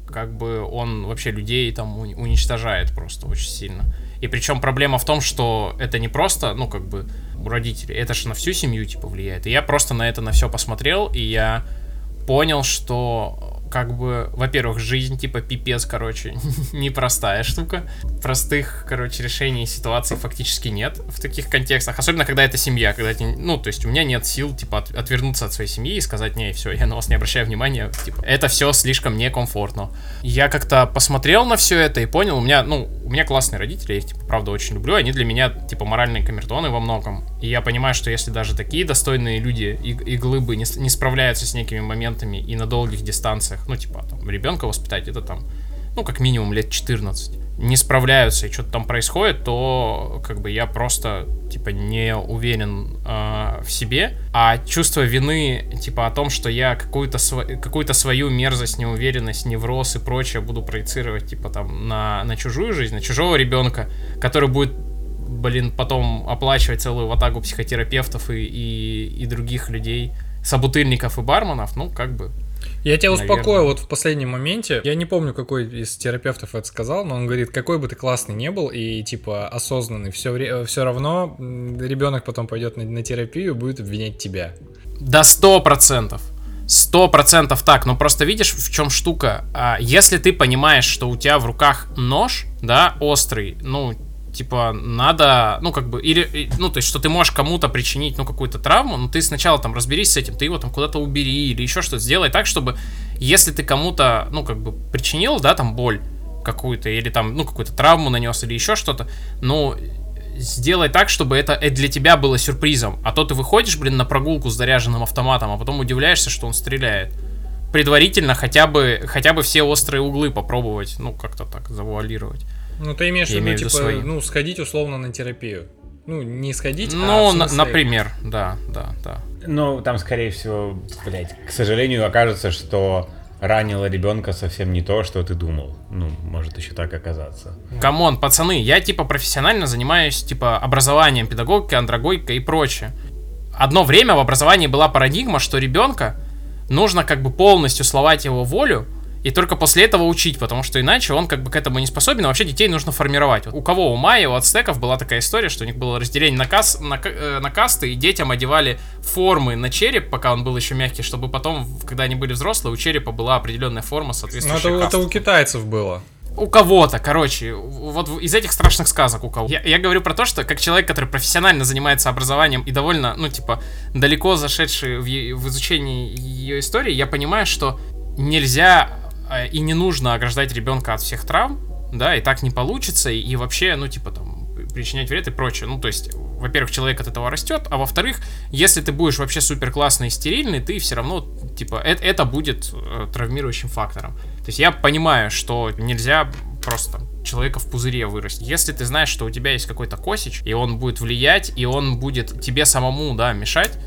как бы, он вообще людей там уни- уничтожает просто очень сильно. И причем проблема в том, что это не просто, ну, как бы, у родителей, это же на всю семью, типа, влияет. И я просто на это на все посмотрел, и я понял, что как бы, во-первых, жизнь, типа, пипец, короче, непростая штука. Простых, короче, решений ситуаций фактически нет в таких контекстах. Особенно, когда это семья, когда, ты, ну, то есть у меня нет сил, типа, от- отвернуться от своей семьи и сказать, не, все, я на вас не обращаю внимания, типа, это все слишком некомфортно. Я как-то посмотрел на все это и понял, у меня, ну, у меня классные родители, я их, типа, правда, очень люблю, они для меня, типа, моральные камертоны во многом. И я понимаю, что если даже такие достойные люди и, и глыбы не, не справляются с некими моментами и на долгих дистанциях, ну, типа, там, ребенка воспитать, это там, ну, как минимум лет 14, не справляются и что-то там происходит, то, как бы, я просто, типа, не уверен э, в себе, а чувство вины, типа, о том, что я какую-то сво- какую-то свою мерзость, неуверенность, невроз и прочее буду проецировать, типа, там, на, на чужую жизнь, на чужого ребенка, который будет блин, потом оплачивать целую ватагу психотерапевтов и, и, и других людей, собутыльников и барменов, ну, как бы, Я тебя Наверное. успокою вот в последнем моменте. Я не помню, какой из терапевтов это сказал, но он говорит, какой бы ты классный не был и типа осознанный, все, все равно ребенок потом пойдет на, на терапию и будет обвинять тебя. Да сто процентов. Сто процентов так, но просто видишь, в чем штука. А, если ты понимаешь, что у тебя в руках нож, да, острый, ну, типа, надо, ну, как бы, или, ну, то есть, что ты можешь кому-то причинить, ну, какую-то травму, но ты сначала там разберись с этим, ты его там куда-то убери или еще что-то, сделай так, чтобы, если ты кому-то, ну, как бы, причинил, да, там, боль какую-то, или там, ну, какую-то травму нанес, или еще что-то, ну, сделай так, чтобы это э, для тебя было сюрпризом. А то ты выходишь, блин, на прогулку с заряженным автоматом, а потом удивляешься, что он стреляет. Предварительно хотя бы, хотя бы все острые углы попробовать, ну, как-то так завуалировать. Ну, ты имеешь в Я виду, имею в виду типа, свои. ну, сходить условно на терапию. Ну, не сходить, а Ну, в на- например, да, да, да. Ну, там, скорее всего, блядь, к сожалению, окажется, что ранило ребенка совсем не то, что ты думал. Ну, может еще так оказаться. Come on, пацаны, я типа профессионально занимаюсь типа образованием, педагогикой, андрагогикой и прочее. одно время в образовании была парадигма, что ребенка нужно как бы полностью словать его волю, и только после этого учить, потому что иначе он как бы к этому не способен, а вообще детей нужно формировать. У кого у Майя, у ацтеков была такая история, что у них было разделение на, кас, на, э, на касты, и детям одевали формы на череп, пока он был еще мягкий, чтобы потом, когда они были взрослые, у черепа была определенная форма Ну, соответствующая это, это у китайцев было. У кого-то, короче, вот из этих страшных сказок у кого. Я, я говорю про то, что как человек, который профессионально занимается образованием и довольно, ну, типа, далеко зашедший в, в изучении ее истории, я понимаю, что нельзя и не нужно ограждать ребенка от всех травм, да, и так не получится, и, и вообще, ну, типа, там, причинять вред и прочее. Ну, то есть, во-первых, человек от этого растет, а во-вторых, если ты будешь вообще супер классный и стерильный, ты все равно, типа, это, это будет э, травмирующим фактором. То есть я понимаю, что нельзя просто человека в пузыре вырастить. Если ты знаешь, что у тебя есть какой-то косич, и он будет влиять, и он будет тебе самому, да, мешать,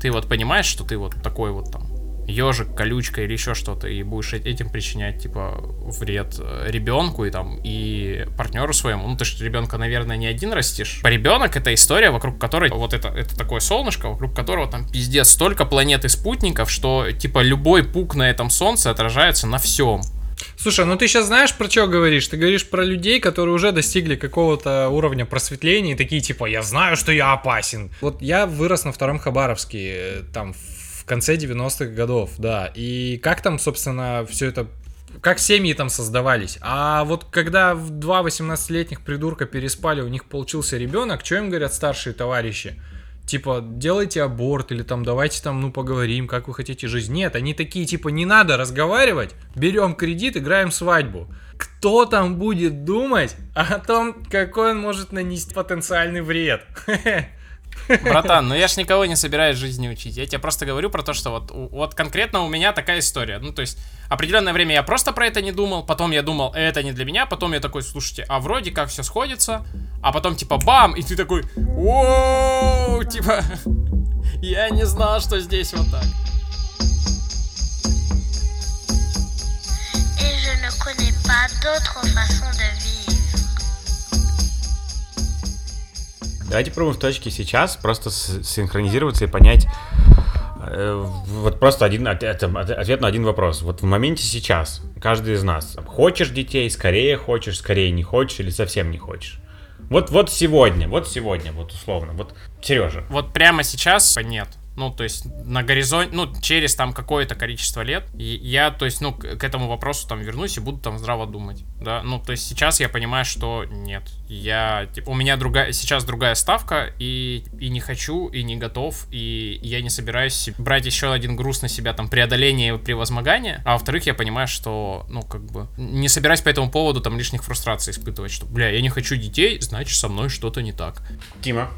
ты вот понимаешь, что ты вот такой вот там ежик, колючка или еще что-то, и будешь э- этим причинять, типа, вред ребенку и там, и партнеру своему. Ну, ты же ребенка, наверное, не один растишь. По ребенок это история, вокруг которой вот это, это такое солнышко, вокруг которого там пиздец столько планет и спутников, что, типа, любой пук на этом солнце отражается на всем. Слушай, ну ты сейчас знаешь, про что говоришь? Ты говоришь про людей, которые уже достигли какого-то уровня просветления и такие типа, я знаю, что я опасен. Вот я вырос на втором Хабаровске, э, там в конце 90-х годов, да. И как там, собственно, все это как семьи там создавались. А вот когда два 18-летних придурка переспали, у них получился ребенок, что им говорят старшие товарищи? Типа, делайте аборт, или там, давайте там, ну, поговорим, как вы хотите жить. Нет, они такие, типа, не надо разговаривать, берем кредит, играем свадьбу. Кто там будет думать о том, какой он может нанести потенциальный вред? Братан, ну я ж никого не собираюсь жизни учить. Я тебе просто говорю про то, что вот, вот конкретно у меня такая история. Ну, то есть, определенное время я просто про это не думал, потом я думал, это не для меня, потом я такой, слушайте, а вроде как все сходится, а потом типа бам, и ты такой, оу, типа, я не знал, что здесь вот так. et je ne Давайте пробуем в точке сейчас просто синхронизироваться и понять э, вот просто один от- это- от- ответ на один вопрос. Вот в моменте сейчас каждый из нас хочешь детей, скорее хочешь, скорее не хочешь или совсем не хочешь. Вот вот сегодня, вот сегодня, вот условно, вот Сережа. Вот прямо сейчас нет. Ну, то есть на горизонте, ну, через там какое-то количество лет, и я, то есть, ну, к этому вопросу там вернусь и буду там здраво думать, да. Ну, то есть сейчас я понимаю, что нет. Я, типа, у меня другая, сейчас другая ставка, и, и не хочу, и не готов, и я не собираюсь брать еще один груз на себя, там, преодоление и превозмогание, а во-вторых, я понимаю, что, ну, как бы, не собираюсь по этому поводу там лишних фрустраций испытывать, что, бля, я не хочу детей, значит, со мной что-то не так. Тима.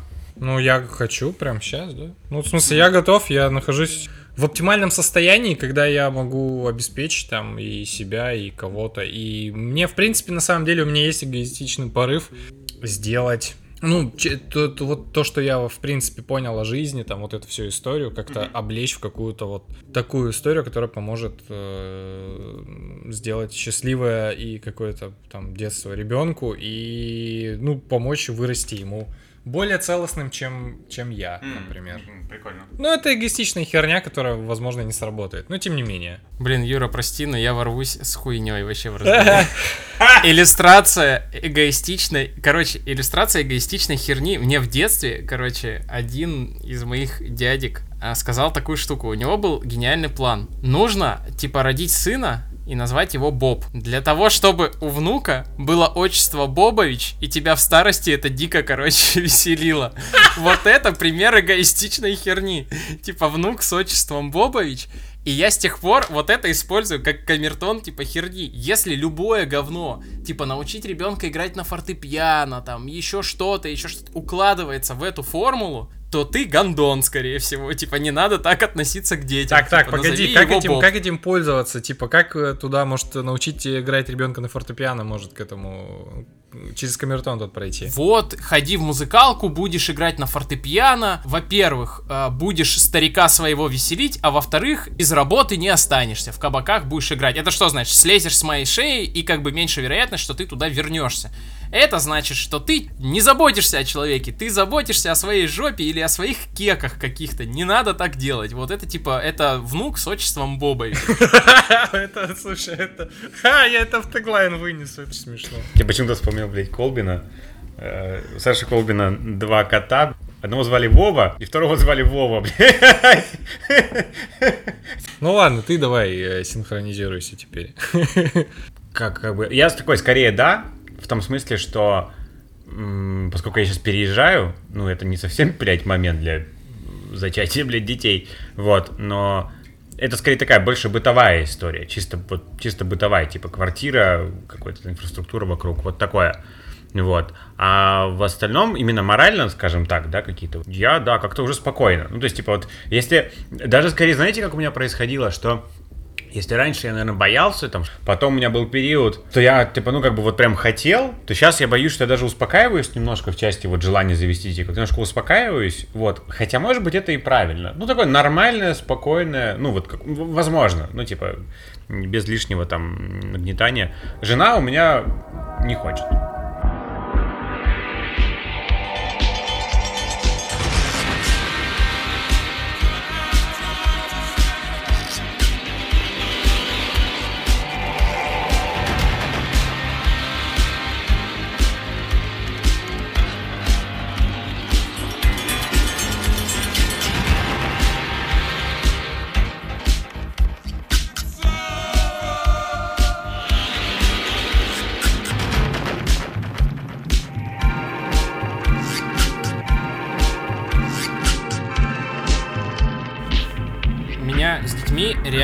Ну, я хочу прямо сейчас, да. Ну, в смысле, я готов, я нахожусь в оптимальном состоянии, когда я могу обеспечить там и себя, и кого-то. И мне, в принципе, на самом деле, у меня есть эгоистичный порыв сделать... Ну, то, то- вот то, что я, в принципе, понял о жизни, там, вот эту всю историю, как-то облечь в какую-то вот такую историю, которая поможет э, сделать счастливое и какое-то там детство ребенку и, ну, помочь вырасти ему более целостным, чем, чем я, например. Прикольно. Ну, это эгоистичная херня, которая, возможно, не сработает. Но тем не менее. Блин, Юра, прости, но я ворвусь с хуйней вообще в разговор. Иллюстрация эгоистичной... Короче, иллюстрация эгоистичной херни. Мне в детстве, короче, один из моих дядек а, сказал такую штуку. У него был гениальный план. Нужно, типа, родить сына и назвать его Боб. Для того, чтобы у внука было отчество Бобович, и тебя в старости это дико, короче, веселило. Вот это пример эгоистичной херни. Типа, внук с отчеством Бобович, и я с тех пор вот это использую как камертон, типа, херни. Если любое говно, типа, научить ребенка играть на фортепиано, там, еще что-то, еще что-то, укладывается в эту формулу, то ты гандон, скорее всего. Типа, не надо так относиться к детям. Так, так, Типа, погоди, как этим, как этим пользоваться? Типа, как э, туда, может, научить играть ребенка на фортепиано, может, к этому через камертон тут пройти. Вот, ходи в музыкалку, будешь играть на фортепиано. Во-первых, э, будешь старика своего веселить, а во-вторых, из работы не останешься. В кабаках будешь играть. Это что значит? Слезешь с моей шеи, и как бы меньше вероятность, что ты туда вернешься. Это значит, что ты не заботишься о человеке, ты заботишься о своей жопе или о своих кеках каких-то. Не надо так делать. Вот это типа, это внук с отчеством Бобой. Это, слушай, это... А, я это в теглайн вынесу, это смешно. Я почему-то вспомнил, блядь, Колбина. Э, У Саши Колбина два кота. Одного звали Вова, и второго звали Вова, блядь. Ну ладно, ты давай э, синхронизируйся теперь. Как, как бы, я такой, скорее, да, в том смысле, что поскольку я сейчас переезжаю, ну, это не совсем, блядь, момент для зачатия, блядь, детей, вот, но это скорее такая больше бытовая история, чисто, вот, чисто бытовая, типа квартира, какая-то инфраструктура вокруг, вот такое. Вот. А в остальном, именно морально, скажем так, да, какие-то, я, да, как-то уже спокойно. Ну, то есть, типа, вот, если, даже скорее, знаете, как у меня происходило, что если раньше я, наверное, боялся, там, потом у меня был период, то я, типа, ну, как бы вот прям хотел, то сейчас я боюсь, что я даже успокаиваюсь немножко в части вот желания завести как немножко успокаиваюсь, вот, хотя, может быть, это и правильно. Ну, такое нормальное, спокойное, ну, вот, как, возможно, ну, типа, без лишнего там нагнетания. Жена у меня не хочет.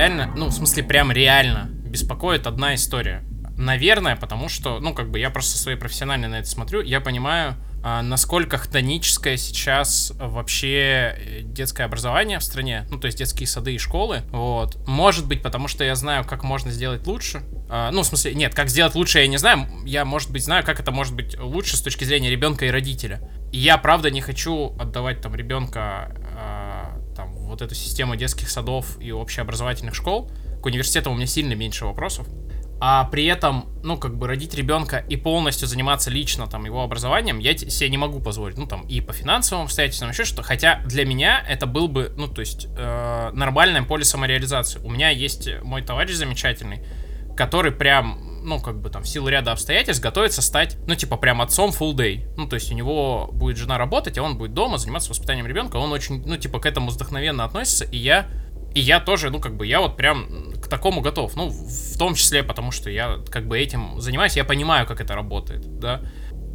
Реально, ну, в смысле, прям реально беспокоит одна история. Наверное, потому что, ну, как бы я просто своей профессиональной на это смотрю, я понимаю, а, насколько хтоническое сейчас вообще э, детское образование в стране, ну, то есть детские сады и школы, вот. Может быть, потому что я знаю, как можно сделать лучше. А, ну, в смысле, нет, как сделать лучше я не знаю, я, может быть, знаю, как это может быть лучше с точки зрения ребенка и родителя. И я, правда, не хочу отдавать там ребенка вот эту систему детских садов и общеобразовательных школ. К университетам у меня сильно меньше вопросов. А при этом, ну, как бы родить ребенка и полностью заниматься лично там его образованием, я себе не могу позволить. Ну, там, и по финансовым обстоятельствам, еще что. Хотя для меня это был бы, ну, то есть, э, нормальное поле самореализации. У меня есть мой товарищ замечательный, который прям, ну, как бы там, в силу ряда обстоятельств готовится стать, ну, типа, прям отцом full day. Ну, то есть у него будет жена работать, а он будет дома заниматься воспитанием ребенка. Он очень, ну, типа, к этому вдохновенно относится, и я и я тоже, ну, как бы, я вот прям к такому готов. Ну, в том числе, потому что я, как бы, этим занимаюсь, я понимаю, как это работает, да.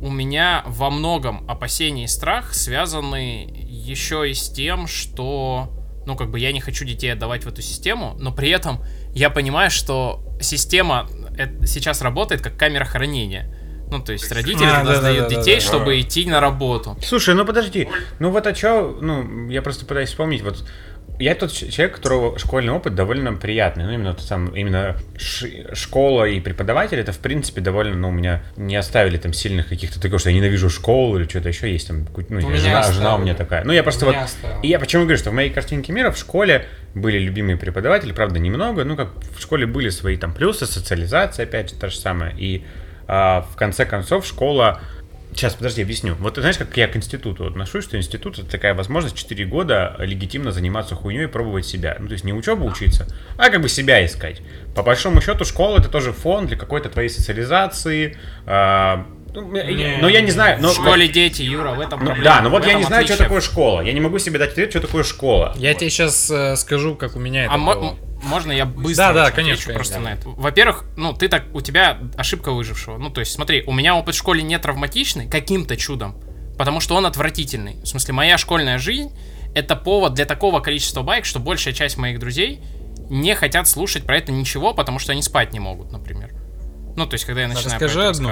У меня во многом опасения и страх связаны еще и с тем, что, ну, как бы, я не хочу детей отдавать в эту систему, но при этом я понимаю, что система сейчас работает как камера хранения. Ну, то есть родители А, туда сдают да-да-да-да-да. детей, чтобы идти на работу. Слушай, ну подожди, ну вот а чё, ну, я просто пытаюсь вспомнить, вот я тот человек, у которого школьный опыт довольно приятный, ну, именно тот сам, именно ш- школа и преподаватель, это, в принципе, довольно, ну, у меня не оставили там сильных каких-то такого, что я ненавижу школу или что-то еще есть там, ну, меня жена, жена у меня такая, ну, я просто У вот, оставили. и я почему говорю, что в моей картинке мира в школе были любимые преподаватели, правда, немного, ну, как в школе были свои там плюсы, социализация, опять же, та же самая, и а, в конце концов школа Сейчас, подожди, объясню. Вот знаешь, как я к институту отношусь, что институт это такая возможность 4 года легитимно заниматься хуйней и пробовать себя. Ну, то есть не учебу учиться, а как бы себя искать. По большому счету, школа это тоже фон для какой-то твоей социализации. а, но я не знаю. Но, В школе дети, Юра, в этом ну, проблема. да, но вот я не знаю, что отличие. такое школа. Я не могу себе дать ответ, что такое школа. Я Вот. тебе сейчас скажу, как у меня это А было. можно я быстро Да, да, конечно, просто да. на это? Во-первых, ну ты так, у тебя ошибка выжившего. Ну то есть смотри, у меня опыт в школе не травматичный каким-то чудом, потому что он отвратительный. В смысле, моя школьная жизнь это повод для такого количества байк, что большая часть моих друзей не хотят слушать про это ничего, потому что они спать не могут, например. Ну то есть когда я начинаю расскажи это одну.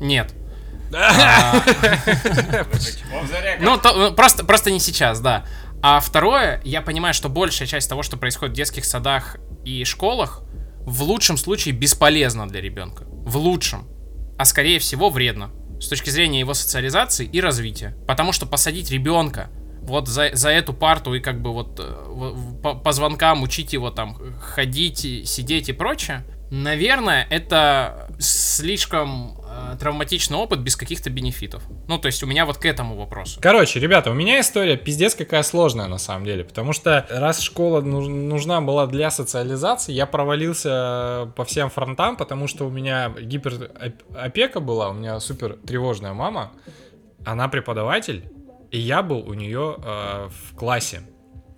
Нет. А, Ну, ну, просто, просто не сейчас, да. А второе, я понимаю, что большая часть того, что происходит в детских садах и школах, в лучшем случае бесполезна для ребенка. В лучшем. а скорее всего вредно с точки зрения его социализации и развития. Потому что посадить ребенка вот за, за эту парту и как бы вот э, по, по звонкам учить его там ходить, сидеть и прочее, наверное, это слишком травматичный опыт без каких-то бенефитов. Ну, то есть у меня вот к этому вопросу. Короче, ребята, у меня история пиздец какая сложная на самом деле, потому что раз школа нужна была для социализации, я провалился по всем фронтам, потому что у меня гиперопека была, у меня супер тревожная мама, она преподаватель, и я был у нее э, в классе.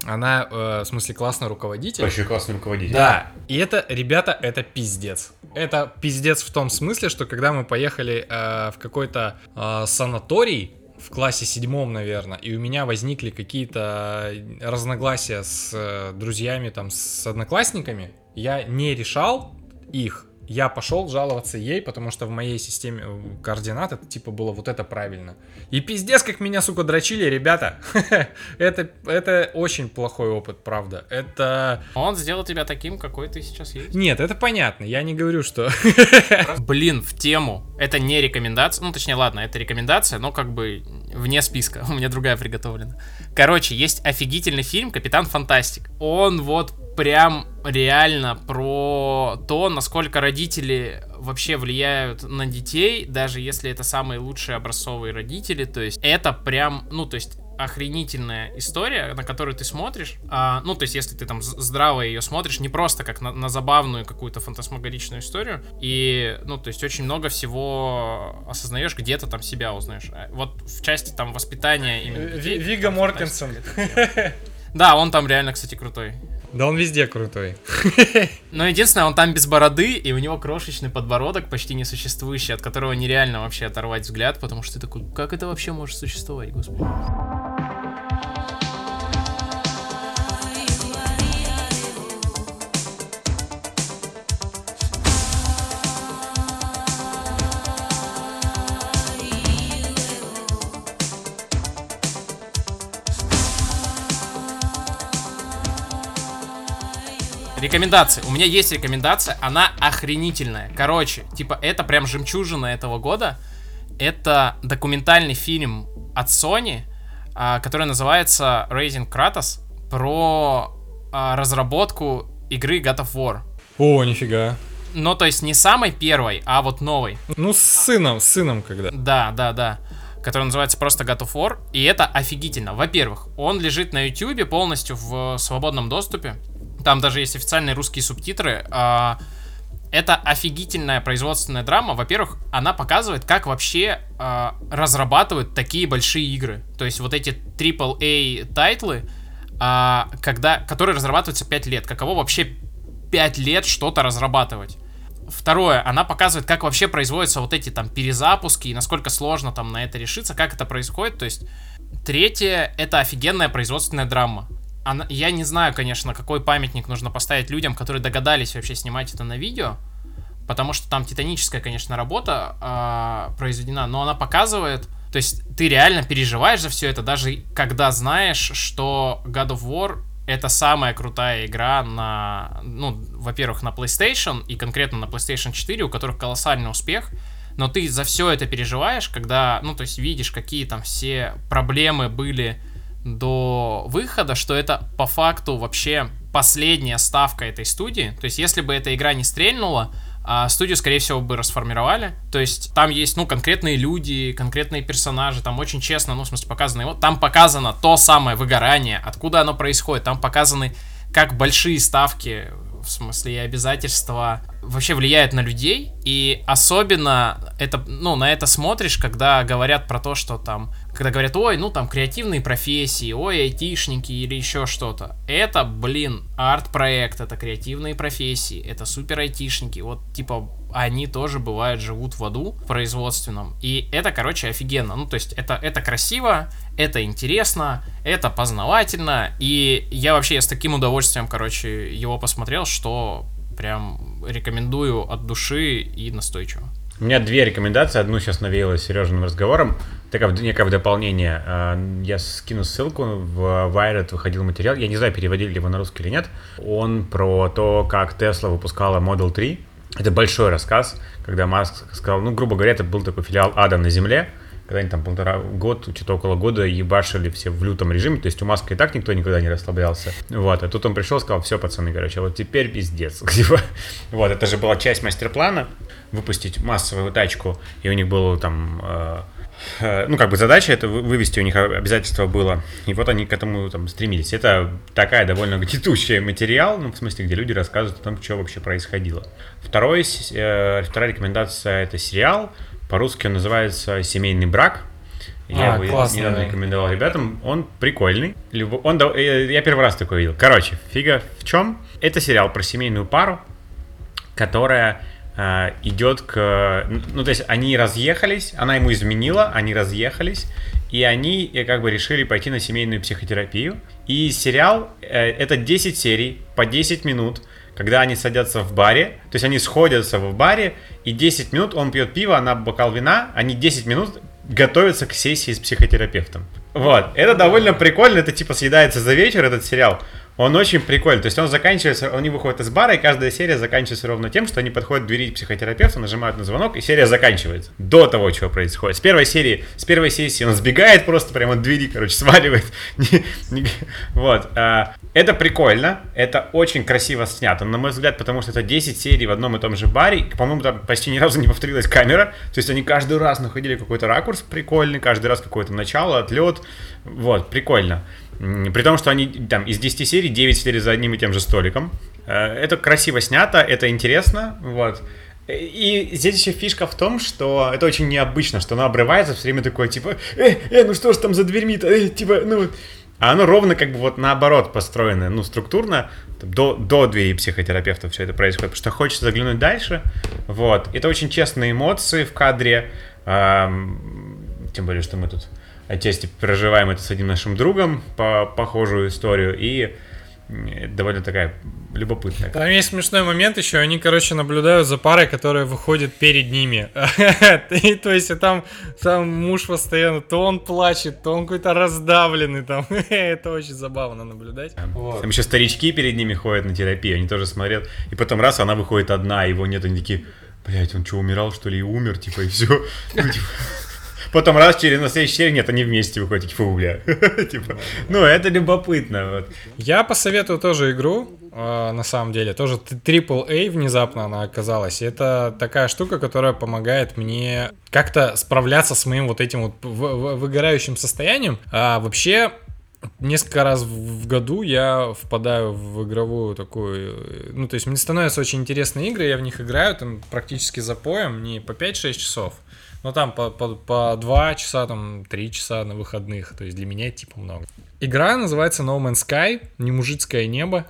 Она, э, в смысле, классный руководитель. Вообще классный руководитель. Да. И это, ребята, это пиздец. Это пиздец в том смысле, что когда мы поехали э, в какой-то э, санаторий, в классе седьмом, наверное, и у меня возникли какие-то разногласия с э, друзьями, там, с одноклассниками, я не решал их, я пошел жаловаться ей, потому что в моей системе э, координат это типа было вот это правильно. И пиздец, как меня, сука, дрочили, ребята. это, это очень плохой опыт, правда. Это... Он сделал тебя таким, какой ты сейчас есть. Нет, это понятно. Я не говорю, что... Блин, в тему. Это не рекомендация. Ну, точнее, ладно, это рекомендация, но как бы вне списка. У меня другая приготовлена. Короче, есть офигительный фильм «Капитан Фантастик». Он вот прям реально про то, насколько родители вообще влияют на детей, даже если это самые лучшие образцовые родители. То есть это прям, ну, то есть охренительная история, на которую ты смотришь. А, ну, то есть, если ты там здраво ее смотришь, не просто как на, на забавную какую-то фантасмагоричную историю. И, ну, то есть, очень много всего осознаешь, где-то там себя узнаешь. А вот в части там воспитания именно. Детей, Вига Мортенсон. Да, он там реально, кстати, крутой. Да он везде крутой. Но единственное, он там без бороды, и у него крошечный подбородок, почти несуществующий, от которого нереально вообще оторвать взгляд, потому что ты такой, как это вообще может существовать, господи? Рекомендации. У меня есть рекомендация, она охренительная. Короче, типа, это прям жемчужина этого года. Это документальный фильм от Sony, а, который называется Raising Kratos, про а, разработку игры God of War. О, нифига. Ну, то есть не самой первой, а вот новой. Ну, с сыном, с сыном когда. Да, да, да. Который называется просто God of War. И это офигительно. Во-первых, он лежит на YouTube полностью в свободном доступе. Там даже есть официальные русские субтитры. А, это офигительная производственная драма. Во-первых, она показывает, как вообще э, разрабатывают такие большие игры. То есть вот эти AAA title ы, э, когда, которые разрабатываются 5 лет. Каково вообще 5 лет что-то разрабатывать? Второе, она показывает, как вообще производятся вот эти там перезапуски и насколько сложно там на это решиться, как это происходит. То есть, третье, это офигенная производственная драма она, я не знаю, конечно, какой памятник нужно поставить людям, которые догадались вообще снимать это на видео, потому что там титаническая, конечно, работа э, произведена, но она показывает, то есть ты реально переживаешь за все это, даже когда знаешь, что God of War это самая крутая игра на, ну, во-первых, на PlayStation и конкретно на PlayStation 4, у которых колоссальный успех, но ты за все это переживаешь, когда, ну, то есть видишь, какие там все проблемы были до выхода, что это по факту вообще последняя ставка этой студии. То есть, если бы эта игра не стрельнула, а студию, скорее всего, бы расформировали. То есть там есть, ну, конкретные люди, конкретные персонажи, там очень честно, ну, в смысле, показано его. Там показано то самое выгорание, откуда оно происходит. Там показаны, как большие ставки, в смысле, и обязательства вообще влияют на людей. И особенно это, ну, на это смотришь, когда говорят про то, что там когда говорят, ой, ну там креативные профессии, ой, айтишники или еще что-то. Это, блин, арт-проект, это креативные профессии, это супер айтишники. Вот, типа, они тоже бывают живут в аду производственном. И это, короче, офигенно. Ну, то есть, это, это красиво, это интересно, это познавательно. И я вообще с таким удовольствием, короче, его посмотрел, что прям рекомендую от души и настойчиво. У меня две рекомендации. Одну сейчас навеяло Сережиным разговором. Такая некое дополнение. А, я скину ссылку. В Wired выходил материал. Я не знаю, переводили ли его на русский или нет. Он про то, как Tesla выпускала Model 3 Это большой рассказ, когда Маск сказал, ну, грубо говоря, это был такой филиал ада на земле, когда они там полтора год, что-то около года ебашили все в лютом режиме, то есть у Маска и так никто никогда не расслаблялся. Вот, а тут он пришел, сказал, все, пацаны, короче, вот теперь пиздец. Типа, вот, это же была часть мастер-плана, выпустить массовую тачку, и у них было там э, ну, как бы задача это вы- вывести у них обязательство было. И вот они к этому там стремились. Это такая довольно гнетущий материал, ну, в смысле, где люди рассказывают о том, что вообще происходило. Второй, э, вторая рекомендация это сериал. По-русски он называется «Семейный брак». Я А, его классный. недавно рекомендовал ребятам. Он прикольный. Он, э, я первый раз такой видел. Короче, фига в чем? Это сериал про семейную пару, которая э, идет к... Ну, то есть они разъехались, она ему изменила, они разъехались, и они э, как бы решили пойти на семейную психотерапию. И сериал э, это 10 серий по 10 минут, когда они садятся в баре, то есть они сходятся в баре, и 10 минут он пьет пиво, она бокал вина, они 10 минут готовятся к сессии с психотерапевтом. Вот, это довольно прикольно, это типа съедается за вечер, этот сериал. Он очень прикольный. То есть он заканчивается, они выходят из бара, и каждая серия заканчивается ровно тем, что они подходят к двери психотерапевта, нажимают на звонок, и серия заканчивается. До того, чего происходит. С первой серии, с первой сессии он сбегает просто прямо от двери, короче, сваливает. Вот. а, Это прикольно, это очень красиво снято, на мой взгляд, потому что это 10 серий в одном и том же баре. По-моему, там почти ни разу не повторилась камера. То есть они каждый раз находили какой-то ракурс прикольный, каждый раз какое-то начало, отлет. Вот, прикольно. При том, что они там из 10 серий 9 серий за одним и тем же столиком. Э, Это красиво снято, это интересно. Вот. И здесь еще фишка в том, что это очень необычно, что оно обрывается все время такое, типа, э, э, ну что ж там за дверьми-то, э, типа, ну... вот». А оно ровно как бы вот наоборот построено, ну, структурно, до, до двери психотерапевта все это происходит, потому что хочется заглянуть дальше, вот. Это очень честные эмоции в кадре, ам, тем более, что мы тут отчасти проживаем это с одним нашим другом, по похожую историю, и довольно такая любопытная. Там есть смешной момент еще, они, короче, наблюдают за парой, которая выходит перед ними. И, то есть, и там, там муж постоянно, то он плачет, то он какой-то раздавленный там. Это очень забавно наблюдать. Вот. Там еще старички перед ними ходят на терапию, они тоже смотрят. И потом раз, она выходит одна, а его нет, они такие, блять, он что, умирал, что ли, и умер, типа, и все. Потом раз, через на следующий серии, нет, они вместе выходят, такие, фу, бля. Типа, ну, это любопытно, вот. Я посоветую тоже игру, э, на самом деле, тоже AAA внезапно она оказалась. Это такая штука, которая помогает мне как-то справляться с моим вот этим вот выгорающим состоянием. А вообще, несколько раз в году я впадаю в игровую такую... Ну, то есть мне становятся очень интересные игры, я в них играю там практически запоем, не по 5-6 часов, но там по, по, по 2 часа, там 3 часа на выходных. То есть для меня типа много. Игра называется No Man's Sky, не мужицкое небо.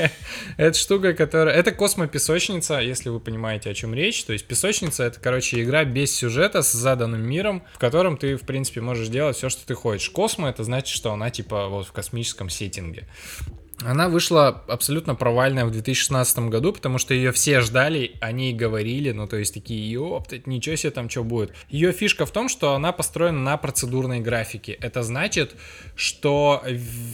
Это штука, которая... Это космопесочница, если вы понимаете, о чем речь. То есть песочница — это, короче, игра без сюжета с заданным миром, в котором ты, в принципе, можешь делать все, что ты хочешь. Космо — это значит, что она, типа, вот в космическом сеттинге. Она вышла абсолютно провальная в 2016 году, потому что ее все ждали, они и говорили, ну то есть такие, ёптать, ничего себе там что будет. Ее фишка в том, что она построена на процедурной графике. Это значит, что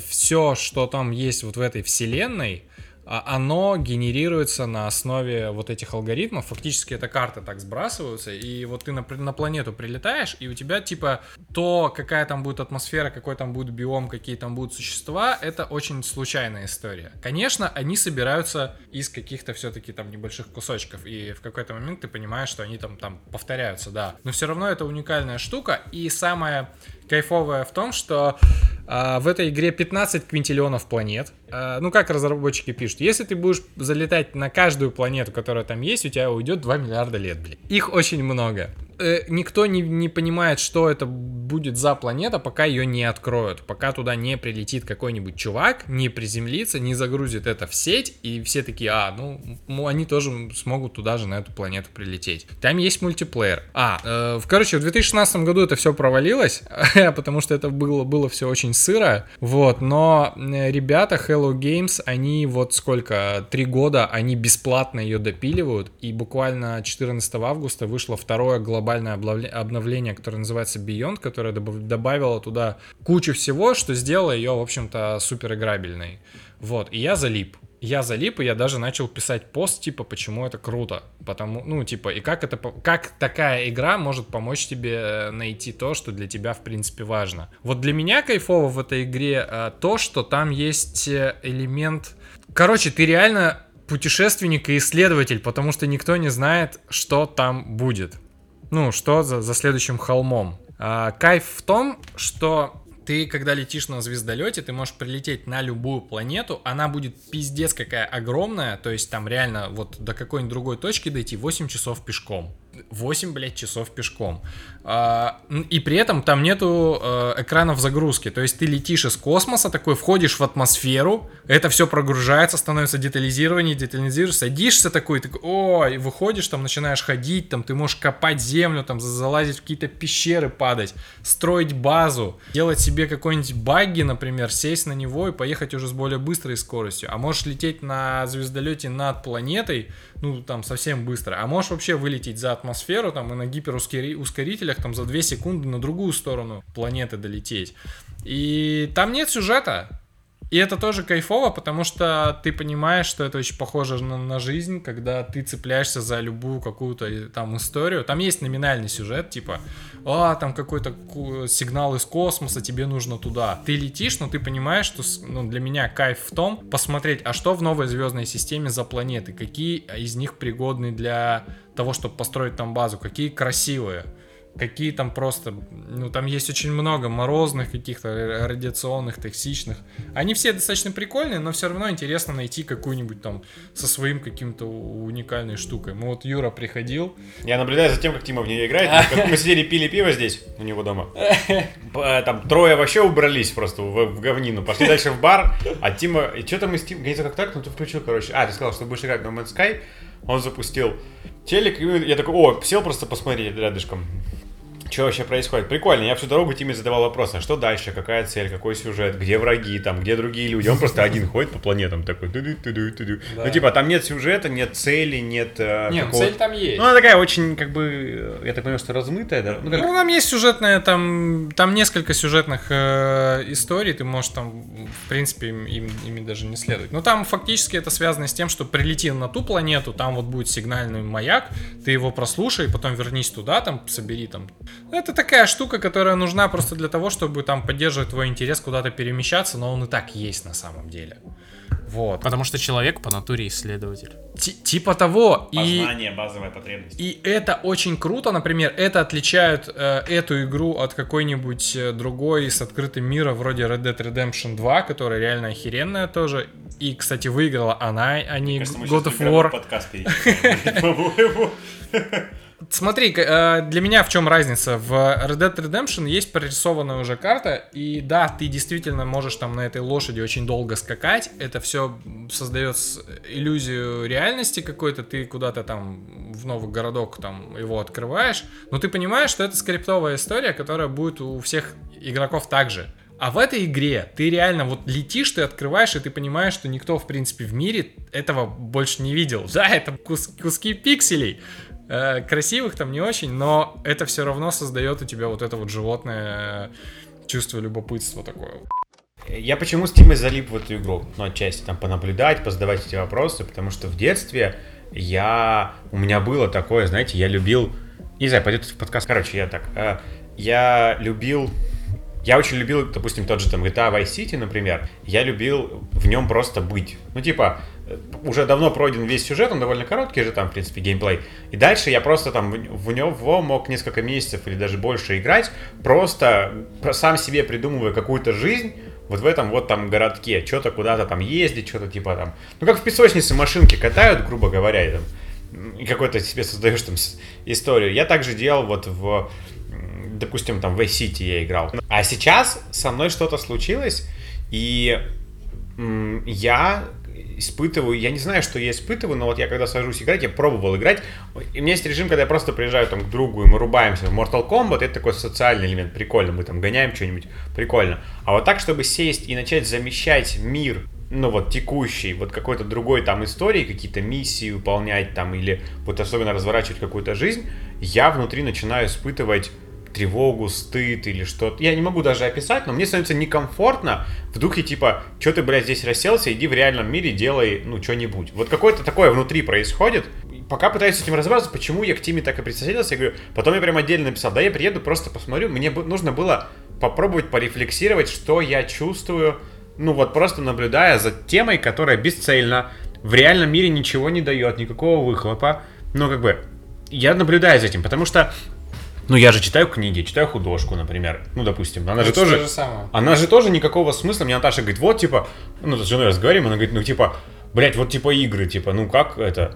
все, что там есть вот в этой вселенной, оно генерируется на основе вот этих алгоритмов. Фактически это карты так сбрасываются, и вот ты на, на планету прилетаешь, и у тебя типа то, какая там будет атмосфера, какой там будет биом, какие там будут существа, это очень случайная история. Конечно, они собираются из каких-то все-таки там небольших кусочков, и в какой-то момент ты понимаешь, что они там, там повторяются, да. Но все равно это уникальная штука, и самое кайфовое в том, что а, в этой игре 15 квинтиллионов планет. А, ну, как разработчики пишут, если ты будешь залетать на каждую планету, которая там есть, у тебя уйдет 2 миллиарда лет, блин. Их очень много. Э, никто не, не понимает, что это будет за планета, пока ее не откроют. Пока туда не прилетит какой-нибудь чувак, не приземлится, не загрузит это в сеть, и все такие, а, ну, они тоже смогут туда же, на эту планету прилететь. Там есть мультиплеер. А, э, в- короче, в 2016 году это все провалилось, потому что это было, было все очень сыро, вот, но ребята Hello Games, они вот сколько, три года, они бесплатно ее допиливают, и буквально 14 августа вышло второе глобальное облавле- обновление, которое называется Beyond, которое добав- добавило туда кучу всего, что сделало ее, в общем-то, супер играбельной. Вот, и я залип. я залип, и я даже начал писать пост, типа, почему это круто. Потому, ну, типа, и как это, как такая игра может помочь тебе э, найти то, что для тебя, в принципе, важно. Вот для меня кайфово в этой игре э, то, что там есть э, элемент... Короче, ты реально путешественник и исследователь, потому что никто не знает, что там будет. Ну, что за, за следующим холмом. А, кайф в том, что ты, когда летишь на звездолете, ты можешь прилететь на любую планету, она будет пиздец какая огромная, то есть там реально вот до какой-нибудь другой точки дойти 8 часов пешком. 8, блядь, часов пешком. А, и при этом там нету э, экранов загрузки. То есть ты летишь из космоса, такой входишь в атмосферу, это все прогружается, становится детализирование, детализируешь, садишься такой, такой, о, и выходишь, там начинаешь ходить, там ты можешь копать землю, там за- залазить в какие-то пещеры, падать, строить базу, делать себе какой-нибудь багги, например, сесть на него и поехать уже с более быстрой скоростью. А можешь лететь на звездолете над планетой, ну, там, совсем быстро. А можешь вообще вылететь за атмосферу, там, и на гиперускорителях, там, за 2 секунды на другую сторону планеты долететь. И там нет сюжета. И это тоже кайфово, потому что ты понимаешь, что это очень похоже на, на жизнь, когда ты цепляешься за любую какую-то э, там историю. Там есть номинальный сюжет, типа, а, там какой-то сигнал из космоса, тебе нужно туда. Ты летишь, но ты понимаешь, что ну, для меня кайф в том, посмотреть, а что в новой звездной системе за планеты, какие из них пригодны для того, чтобы построить там базу, какие красивые какие там просто, ну там есть очень много морозных каких-то ра- радиационных, токсичных. Они все достаточно прикольные, но все равно интересно найти какую-нибудь там со своим каким-то уникальной штукой. Мы вот Юра приходил, Я наблюдаю за тем, как Тима в нее играет. Мы сидели, пили пиво здесь, у него дома. П- Там трое вообще убрались просто в, говнину. Пошли дальше в бар, а Тима... И что там мы с Тимом... Я как так, но ты включил, короче. А, ты сказал, что будешь играть в No Man's Sky. Он запустил телек, и я такой, о, сел просто посмотреть рядышком. Что вообще происходит? Прикольно, я всю дорогу Тиме задавал вопросы, а что дальше, какая цель, какой сюжет, где враги, там, где другие люди. Он просто один ходит по планетам такой. Ну, типа, там нет сюжета, нет цели, нет... э, Нет, какого- цель там есть. Ну, она такая очень, как бы, э, я так понимаю, что размытая, да? Ну, как- Ну, там есть сюжетная, там, там несколько сюжетных э, историй, ты можешь там, в принципе, им, им- ими даже не следовать. Но там фактически это связано с тем, что прилети на ту планету, там вот будет сигнальный маяк, ты его прослушай, потом вернись туда, там, собери там. Это такая штука, которая нужна просто для того, чтобы там поддерживать твой интерес куда-то перемещаться, но он и так есть на самом деле. Вот. Потому что человек по натуре исследователь. Ти- типа того. И... Познание, базовая потребность. И это очень круто, например, это отличает э, эту игру от какой-нибудь э, другой с открытым миром, вроде Red Dead Redemption 2, которая реально охеренная тоже. И, кстати, выиграла она, а не God of War. подкаст. Смотри, э, для меня в чем разница? В Red Dead Redemption есть прорисованная уже карта, и да, ты действительно можешь там на этой лошади очень долго скакать, это все создает с- иллюзию реальности какой-то, ты куда-то там в новый городок там его открываешь, но ты понимаешь, что это скриптовая история, которая будет у всех игроков также. А в этой игре ты реально вот летишь, ты открываешь, и ты понимаешь, что никто, в принципе, в мире этого больше не видел. Да, это кус- куски пикселей, э, красивых там не очень, но это все равно создает у тебя вот это вот животное э, чувство любопытства такое. Я почему с Тимой залип в эту игру? Ну, отчасти там понаблюдать, позадавать эти вопросы, потому что в детстве я... У меня было такое, знаете, я любил... Не знаю, пойдет в подкаст. Короче, я так... э, я любил... Я очень любил, допустим, тот же там GTA Vice City, например. Я любил в нем просто быть. Ну, типа, э, уже давно пройден весь сюжет, он довольно короткий же там, в принципе, геймплей. И дальше я просто там в, него мог несколько месяцев или даже больше играть, просто про- сам себе придумывая какую-то жизнь, вот в этом вот там городке, что-то куда-то там ездить, что-то типа там, ну как в песочнице машинки катают, грубо говоря, и, там, и какой-то себе создаешь там историю. Я также делал вот в, допустим, там в City я играл. А сейчас со мной что-то случилось, и я испытываю, я не знаю, что я испытываю, но вот я когда сажусь играть, я пробовал играть, и у меня есть режим, когда я просто приезжаю там к другу, и мы рубаемся в Mortal Kombat, это такой социальный элемент, прикольно, мы там гоняем что-нибудь, прикольно. А вот так, чтобы сесть и начать замещать мир, ну вот текущий, вот какой-то другой там истории, какие-то миссии выполнять там, или вот особенно разворачивать какую-то жизнь, я внутри начинаю испытывать тревогу, стыд или что-то. Я не могу даже описать, но мне становится некомфортно в духе типа, что ты, блядь, здесь расселся, иди в реальном мире, делай, ну, что-нибудь. Вот какое-то такое внутри происходит. Пока пытаюсь с этим разобраться, почему я к Тиме так и присоединился, я говорю, потом я прям отдельно написал, да я приеду, просто посмотрю, мне нужно было попробовать порефлексировать, что я чувствую, ну вот просто наблюдая за темой, которая бесцельна, в реальном мире ничего не дает, никакого выхлопа, ну как бы, я наблюдаю за этим, потому что ну, я же читаю книги, читаю художку, например. Ну, допустим, она же Это тоже... то же самое. Она же тоже никакого смысла. Мне Наташа говорит, вот, типа, ну, с женой разговариваем, она говорит, ну, типа, блядь, вот, типа, игры, типа, ну, как это...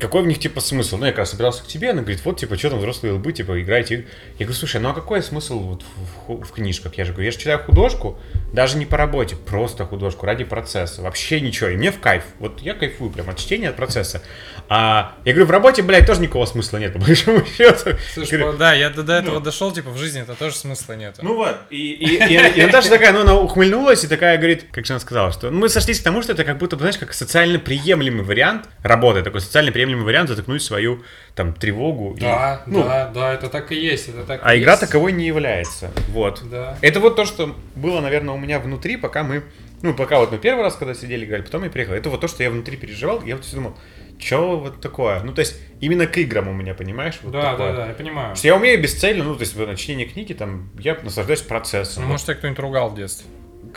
Какой в них, типа, смысл? Ну, я как раз собирался к тебе, она говорит, вот, типа, что там взрослые лбы, типа, играйте. игры». Я говорю, слушай, ну, а какой смысл вот в, в- в книжках? Я же говорю, я же читаю художку, даже не по работе, просто художку, ради процесса. Вообще ничего, и мне в кайф. Вот я кайфую прям от чтения, от процесса. А я говорю, в работе, блядь, тоже никакого смысла нет, по большому счету. Слушай, Говорю, да, я до, до этого дошел, типа, в жизни это тоже смысла нету. ну вот, и, и, и- и Наташа такая, ну, она ухмыльнулась и такая говорит, как же она сказала, что ну, мы сошлись к тому, что это как будто, знаешь, как социально приемлемый вариант работы, такой социально приемлемый вариант затыкнуть свою, там, тревогу. и- Да, ну, да, да, это так и есть. Это так А и игра есть. таковой не является, вот. Да. Это вот то, что было, наверное, у меня внутри, пока мы, ну, пока вот мы первый раз, когда сидели, играли, потом я приехал. Это вот то, что я внутри переживал, я вот всё думал, что вот такое? Ну, то есть, именно к играм у меня, понимаешь? Вот Да, такое. да, да, я понимаю. Что я умею бесцельно, ну, то есть, в чтении книги, там, я наслаждаюсь процессом. Ну, может, тебя кто-нибудь ругал в детстве.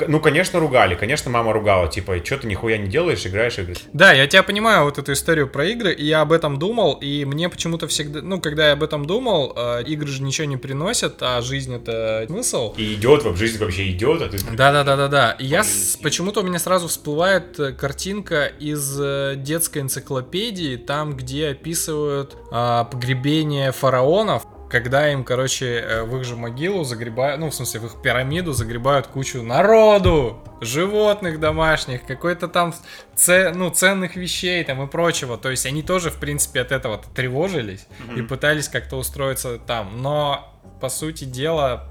Ну, конечно, ругали. Конечно, мама ругала. Типа, что ты нихуя не делаешь, играешь игры. Да, я тебя понимаю, вот эту историю про игры, и я об этом думал, и мне почему-то всегда, ну, когда я об этом думал, э, игры же ничего не приносят, а жизнь это смысл. И идет, в жизнь вообще идет, а ты... Да, да, да, да, да. И я с- почему-то у меня сразу всплывает э, картинка из э, детской энциклопедии, там, где описывают а, погребение фараонов. Когда им, короче, э, в их же могилу загребают, ну, в смысле, в их пирамиду загребают кучу народу, животных домашних, какой-то там, це- ну, ценных вещей там и прочего. То есть они тоже, в принципе, от этого тревожились и пытались как-то устроиться там. Но, по сути дела,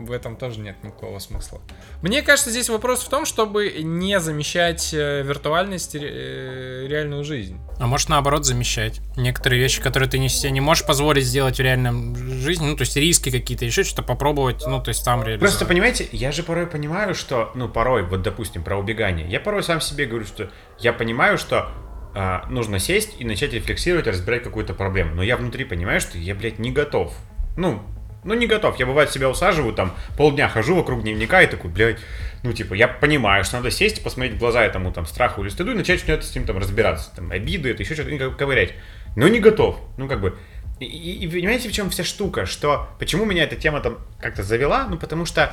в этом тоже нет никакого смысла. Мне кажется, здесь вопрос в том, чтобы не замещать э, виртуальность э, реальную жизнь. А может наоборот замещать. Некоторые вещи, которые ты не, себе не можешь позволить сделать в реальном жизни, ну то есть риски какие-то, еще что-то попробовать, ну то есть там реализовать. Просто, понимаете, я же порой понимаю, что, ну, порой, вот, допустим, про убегание, я порой сам себе говорю, что я понимаю, что а, нужно сесть и начать рефлексировать, разбирать какую-то проблему. Но я внутри понимаю, что я, блядь, не готов. Ну, ну, не готов. Я, бывает, себя усаживаю, там, полдня хожу вокруг дневника и такой, блядь, ну, типа, я понимаю, что надо сесть посмотреть в глаза этому, там, страху или стыду и начать что-то с ним, там, разбираться, там, обиды, это еще что-то, ковырять. Но не готов. Ну, как бы, и, и- и понимаете, в чем вся штука? Что, почему меня эта тема там как-то завела? Ну, потому что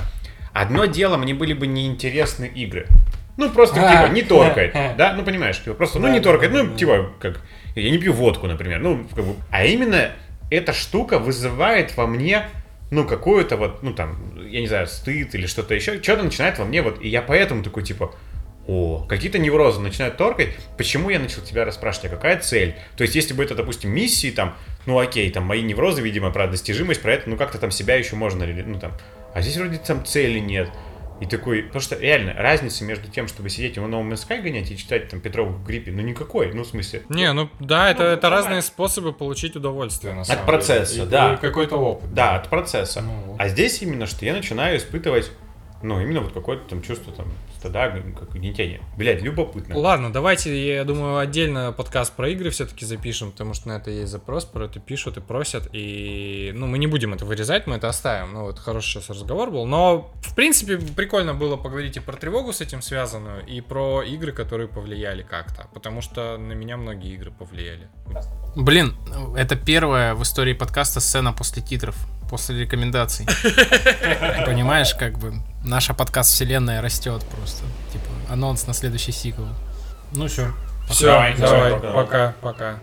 одно дело, мне были бы неинтересны игры. Ну, просто, А, типа, не торкает, а, а. да? Ну, понимаешь, типа, просто, ну, не торкает, да, ну, да. типа, как, я не пью водку, например, ну, как бы, а именно эта штука вызывает во мне, ну, какую-то вот, ну, там, я не знаю, стыд или что-то еще, что-то начинает во мне вот, и я поэтому такой, типа, о, какие-то неврозы начинают торкать. Почему я начал тебя расспрашивать, а какая цель? То есть, если бы это, допустим, миссии, там, ну окей, там мои неврозы, видимо, про достижимость, про это, ну как-то там себя еще можно, ну там, а здесь вроде там цели нет. И такой, потому что реально разница между тем, чтобы сидеть и в новом Sky гонять и читать там Петрова в гриппе, ну никакой, ну в смысле. Не, ну да, это, Ну, это разные способы получить удовольствие. на самом самом процесса, деле. И- да. и какой-то опыт. Да, от процесса. Ну вот. А здесь именно, что я начинаю испытывать, ну, именно вот какое-то там чувство там стыда, как гнетения. Блядь, любопытно. Ладно, давайте, я думаю, отдельно подкаст про игры все-таки запишем, потому что на это есть запрос, про это пишут и просят, и, ну, мы не будем это вырезать, мы это оставим, ну, вот хороший сейчас разговор был, но, в принципе, прикольно было поговорить и про тревогу с этим связанную, и про игры, которые повлияли как-то, потому что на меня многие игры повлияли. Блин, это первая в истории подкаста сцена после титров, после рекомендаций. Понимаешь, как бы наша подкаст-вселенная растет просто. Типа, анонс на следующий сиквел. Ну все. Все, Давай, давай, давай, пока. пока.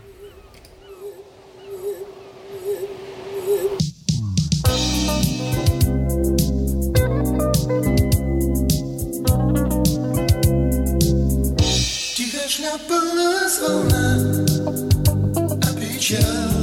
Тихо шляпалась волна, а печаль.